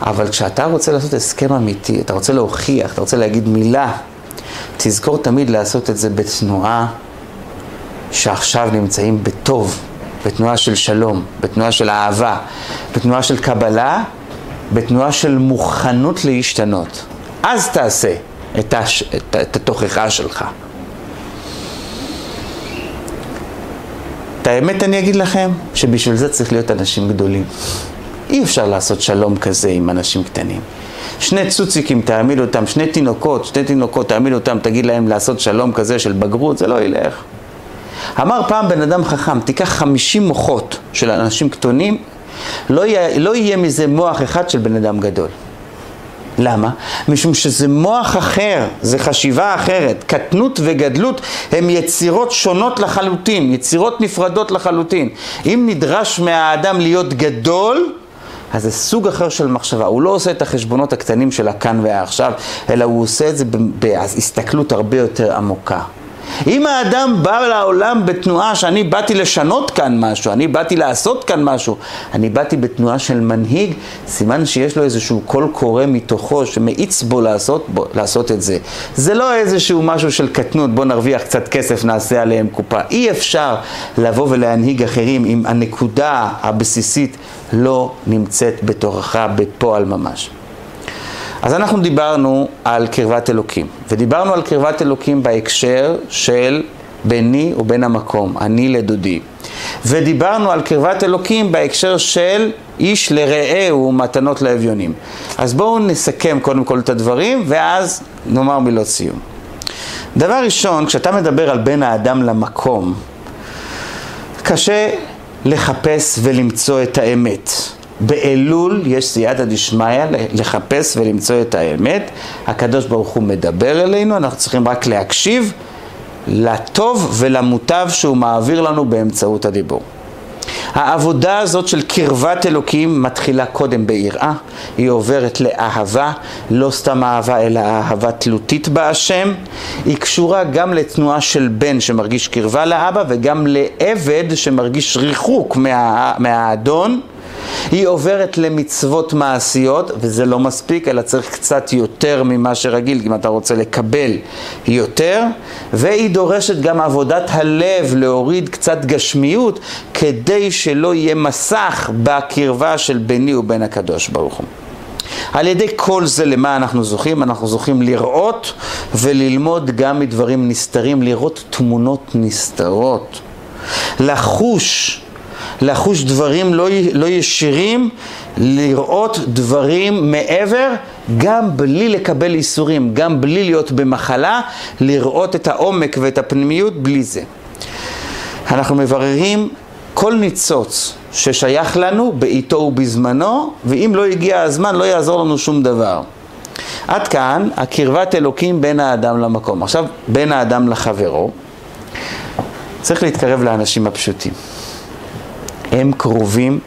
אבל כשאתה רוצה לעשות הסכם אמיתי, אתה רוצה להוכיח, אתה רוצה להגיד מילה, תזכור תמיד לעשות את זה בתנועה שעכשיו נמצאים בטוב. בתנועה של שלום, בתנועה של אהבה, בתנועה של קבלה, בתנועה של מוכנות להשתנות. אז תעשה את, הש... את, את התוכחה שלך. את האמת אני אגיד לכם, שבשביל זה צריך להיות אנשים גדולים. אי אפשר לעשות שלום כזה עם אנשים קטנים. שני צוציקים, תעמיד אותם, שני תינוקות, שני תינוקות, תעמיד אותם, תגיד להם לעשות שלום כזה של בגרות, זה לא ילך. אמר פעם בן אדם חכם, תיקח חמישים מוחות של אנשים קטנים, לא יהיה, לא יהיה מזה מוח אחד של בן אדם גדול. למה? משום שזה מוח אחר, זה חשיבה אחרת. קטנות וגדלות הם יצירות שונות לחלוטין, יצירות נפרדות לחלוטין. אם נדרש מהאדם להיות גדול, אז זה סוג אחר של מחשבה. הוא לא עושה את החשבונות הקטנים של הכאן והעכשיו, אלא הוא עושה את זה בהסתכלות הרבה יותר עמוקה. אם האדם בא לעולם בתנועה שאני באתי לשנות כאן משהו, אני באתי לעשות כאן משהו, אני באתי בתנועה של מנהיג, סימן שיש לו איזשהו קול קורא מתוכו שמאיץ בו לעשות, בו לעשות את זה. זה לא איזשהו משהו של קטנות, בוא נרוויח קצת כסף, נעשה עליהם קופה. אי אפשר לבוא ולהנהיג אחרים אם הנקודה הבסיסית לא נמצאת בתוכך בפועל ממש. אז אנחנו דיברנו על קרבת אלוקים, ודיברנו על קרבת אלוקים בהקשר של ביני ובין המקום, אני לדודי. ודיברנו על קרבת אלוקים בהקשר של איש לרעהו מתנות לאביונים. אז בואו נסכם קודם כל את הדברים, ואז נאמר מילות סיום. דבר ראשון, כשאתה מדבר על בין האדם למקום, קשה לחפש ולמצוא את האמת. באלול יש סייעתא דשמיא לחפש ולמצוא את האמת. הקדוש ברוך הוא מדבר אלינו, אנחנו צריכים רק להקשיב לטוב ולמוטב שהוא מעביר לנו באמצעות הדיבור. העבודה הזאת של קרבת אלוקים מתחילה קודם ביראה, היא עוברת לאהבה, לא סתם אהבה אלא אהבה תלותית בהשם, היא קשורה גם לתנועה של בן שמרגיש קרבה לאבא וגם לעבד שמרגיש ריחוק מה, מהאדון. היא עוברת למצוות מעשיות, וזה לא מספיק, אלא צריך קצת יותר ממה שרגיל, אם אתה רוצה לקבל יותר, והיא דורשת גם עבודת הלב, להוריד קצת גשמיות, כדי שלא יהיה מסך בקרבה של ביני ובין הקדוש ברוך הוא. על ידי כל זה למה אנחנו זוכים? אנחנו זוכים לראות וללמוד גם מדברים נסתרים, לראות תמונות נסתרות, לחוש לחוש דברים לא, לא ישירים, לראות דברים מעבר, גם בלי לקבל איסורים, גם בלי להיות במחלה, לראות את העומק ואת הפנימיות בלי זה. אנחנו מבררים כל ניצוץ ששייך לנו בעיתו ובזמנו, ואם לא הגיע הזמן לא יעזור לנו שום דבר. עד כאן הקרבת אלוקים בין האדם למקום. עכשיו, בין האדם לחברו, צריך להתקרב לאנשים הפשוטים. הם קרובים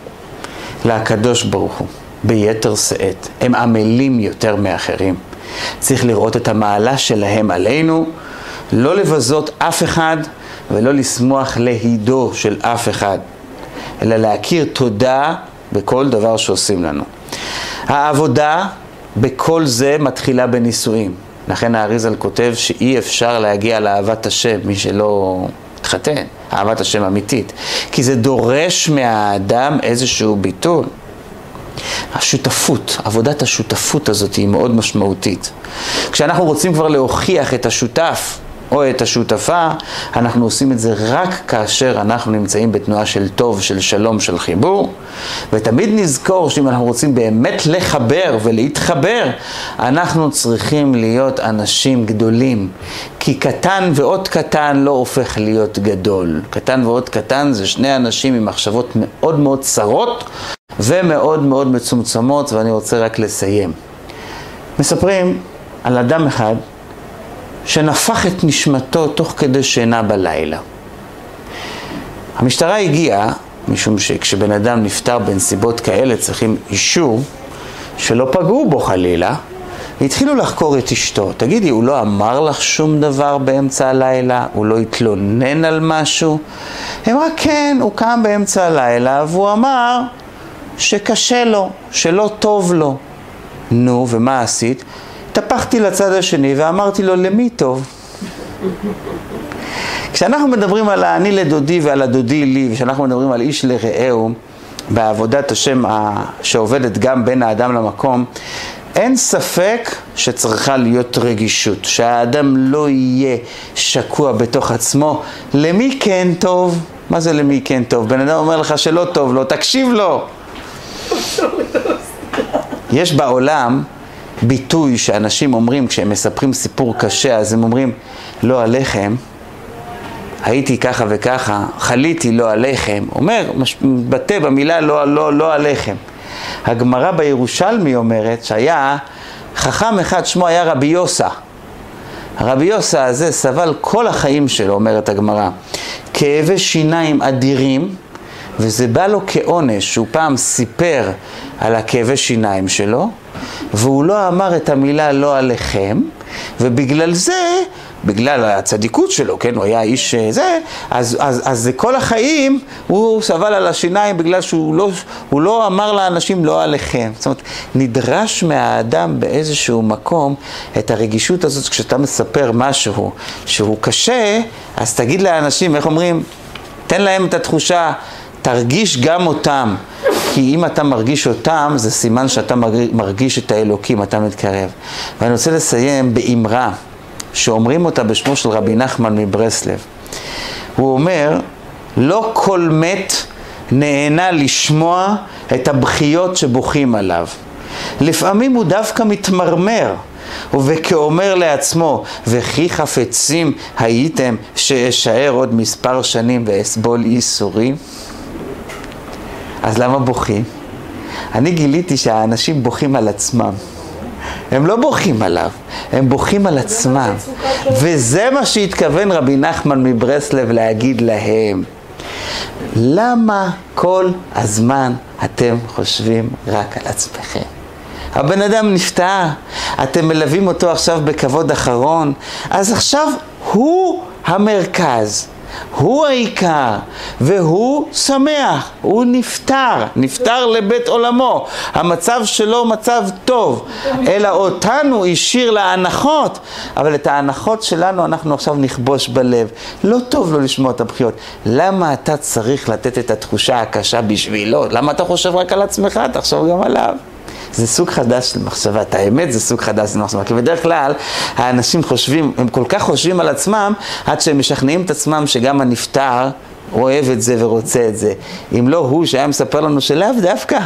לקדוש ברוך הוא ביתר שאת, הם עמלים יותר מאחרים. צריך לראות את המעלה שלהם עלינו, לא לבזות אף אחד ולא לשמוח להידו של אף אחד, אלא להכיר תודה בכל דבר שעושים לנו. העבודה בכל זה מתחילה בנישואים. לכן האריזל כותב שאי אפשר להגיע לאהבת השם, מי שלא התחתן. אהבת השם אמיתית, כי זה דורש מהאדם איזשהו ביטול. השותפות, עבודת השותפות הזאת היא מאוד משמעותית. כשאנחנו רוצים כבר להוכיח את השותף או את השותפה, אנחנו עושים את זה רק כאשר אנחנו נמצאים בתנועה של טוב, של שלום, של חיבור. ותמיד נזכור שאם אנחנו רוצים באמת לחבר ולהתחבר, אנחנו צריכים להיות אנשים גדולים. כי קטן ועוד קטן לא הופך להיות גדול. קטן ועוד קטן זה שני אנשים עם מחשבות מאוד מאוד צרות ומאוד מאוד מצומצמות, ואני רוצה רק לסיים. מספרים על אדם אחד שנפח את נשמתו תוך כדי שינה בלילה. המשטרה הגיעה, משום שכשבן אדם נפטר בנסיבות כאלה צריכים אישור שלא פגעו בו חלילה, והתחילו לחקור את אשתו. תגידי, הוא לא אמר לך שום דבר באמצע הלילה? הוא לא התלונן על משהו? היא אמרה, כן, הוא קם באמצע הלילה והוא אמר שקשה לו, שלא טוב לו. נו, ומה עשית? התהפכתי לצד השני ואמרתי לו, למי טוב? כשאנחנו מדברים על האני לדודי ועל הדודי לי, וכשאנחנו מדברים על איש לרעהו, בעבודת השם שעובדת גם בין האדם למקום, אין ספק שצריכה להיות רגישות, שהאדם לא יהיה שקוע בתוך עצמו. למי כן טוב? מה זה למי כן טוב? בן אדם אומר לך שלא טוב לו, תקשיב לו. יש בעולם ביטוי שאנשים אומרים כשהם מספרים סיפור קשה, אז הם אומרים, לא עליכם, הייתי ככה וככה, חליתי לא עליכם, אומר, מתבטא במילה לא, לא, לא עליכם. הגמרא בירושלמי אומרת שהיה חכם אחד, שמו היה רבי יוסה. רבי יוסה הזה סבל כל החיים שלו, אומרת הגמרא, כאבי שיניים אדירים, וזה בא לו כעונש, שהוא פעם סיפר על הכאבי שיניים שלו, והוא לא אמר את המילה לא עליכם, ובגלל זה בגלל הצדיקות שלו, כן, הוא היה איש אה, זה, אז, אז, אז כל החיים הוא סבל על השיניים בגלל שהוא לא, לא אמר לאנשים לא עליכם. זאת אומרת, נדרש מהאדם באיזשהו מקום את הרגישות הזאת כשאתה מספר משהו שהוא קשה, אז תגיד לאנשים, איך אומרים, תן להם את התחושה, תרגיש גם אותם. כי אם אתה מרגיש אותם, זה סימן שאתה מרגיש את האלוקים, אתה מתקרב. ואני רוצה לסיים באמרה. שאומרים אותה בשמו של רבי נחמן מברסלב. הוא אומר, לא כל מת נהנה לשמוע את הבכיות שבוכים עליו. לפעמים הוא דווקא מתמרמר, וכאומר לעצמו, וכי חפצים הייתם שאשאר עוד מספר שנים ואסבול ייסורים? אז למה בוכים? אני גיליתי שהאנשים בוכים על עצמם. הם לא בוכים עליו, הם בוכים על עצמם. וזה מה שהתכוון רבי נחמן מברסלב להגיד להם. למה כל הזמן אתם חושבים רק על עצמכם? הבן אדם נפטר, אתם מלווים אותו עכשיו בכבוד אחרון, אז עכשיו הוא המרכז. הוא העיקר, והוא שמח, הוא נפטר, נפטר לבית עולמו. המצב שלו מצב טוב, אלא אותנו השאיר להנחות, אבל את ההנחות שלנו אנחנו עכשיו נכבוש בלב. לא טוב לו לשמוע את הבחיות. למה אתה צריך לתת את התחושה הקשה בשבילו? למה אתה חושב רק על עצמך? תחשוב גם עליו. זה סוג חדש של מחשבה, את האמת זה סוג חדש של מחשבה, כי בדרך כלל האנשים חושבים, הם כל כך חושבים על עצמם, עד שהם משכנעים את עצמם שגם הנפטר אוהב את זה ורוצה את זה. אם לא הוא שהיה מספר לנו שלאו דווקא,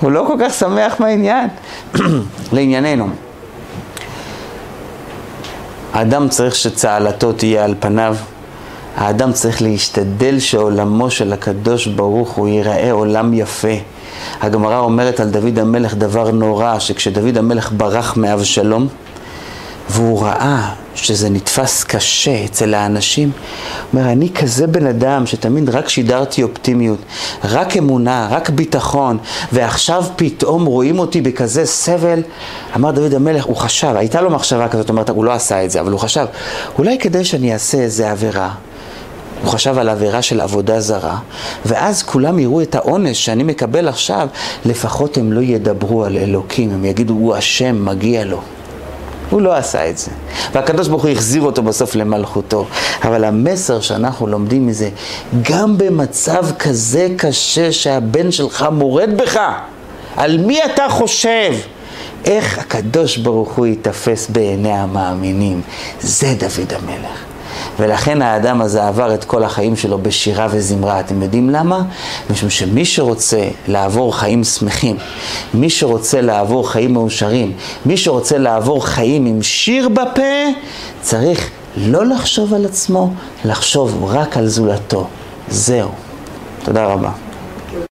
הוא לא כל כך שמח מהעניין. <clears throat> לענייננו. האדם צריך שצהלתו תהיה על פניו. האדם צריך להשתדל שעולמו של הקדוש ברוך הוא ייראה עולם יפה. הגמרא אומרת על דוד המלך דבר נורא, שכשדוד המלך ברח מאבשלום, והוא ראה שזה נתפס קשה אצל האנשים, הוא אומר, אני כזה בן אדם שתמיד רק שידרתי אופטימיות, רק אמונה, רק ביטחון, ועכשיו פתאום רואים אותי בכזה סבל. אמר דוד המלך, הוא חשב, הייתה לו מחשבה כזאת, אומרת, הוא לא עשה את זה, אבל הוא חשב, אולי כדי שאני אעשה איזה עבירה, הוא חשב על עבירה של עבודה זרה, ואז כולם יראו את העונש שאני מקבל עכשיו, לפחות הם לא ידברו על אלוקים, הם יגידו, הוא אשם, מגיע לו. הוא לא עשה את זה. והקדוש ברוך הוא החזיר אותו בסוף למלכותו. אבל המסר שאנחנו לומדים מזה, גם במצב כזה קשה שהבן שלך מורד בך, על מי אתה חושב? איך הקדוש ברוך הוא ייתפס בעיני המאמינים? זה דוד המלך. ולכן האדם הזה עבר את כל החיים שלו בשירה וזמרה. אתם יודעים למה? משום שמי שרוצה לעבור חיים שמחים, מי שרוצה לעבור חיים מאושרים, מי שרוצה לעבור חיים עם שיר בפה, צריך לא לחשוב על עצמו, לחשוב רק על זולתו. זהו. תודה רבה.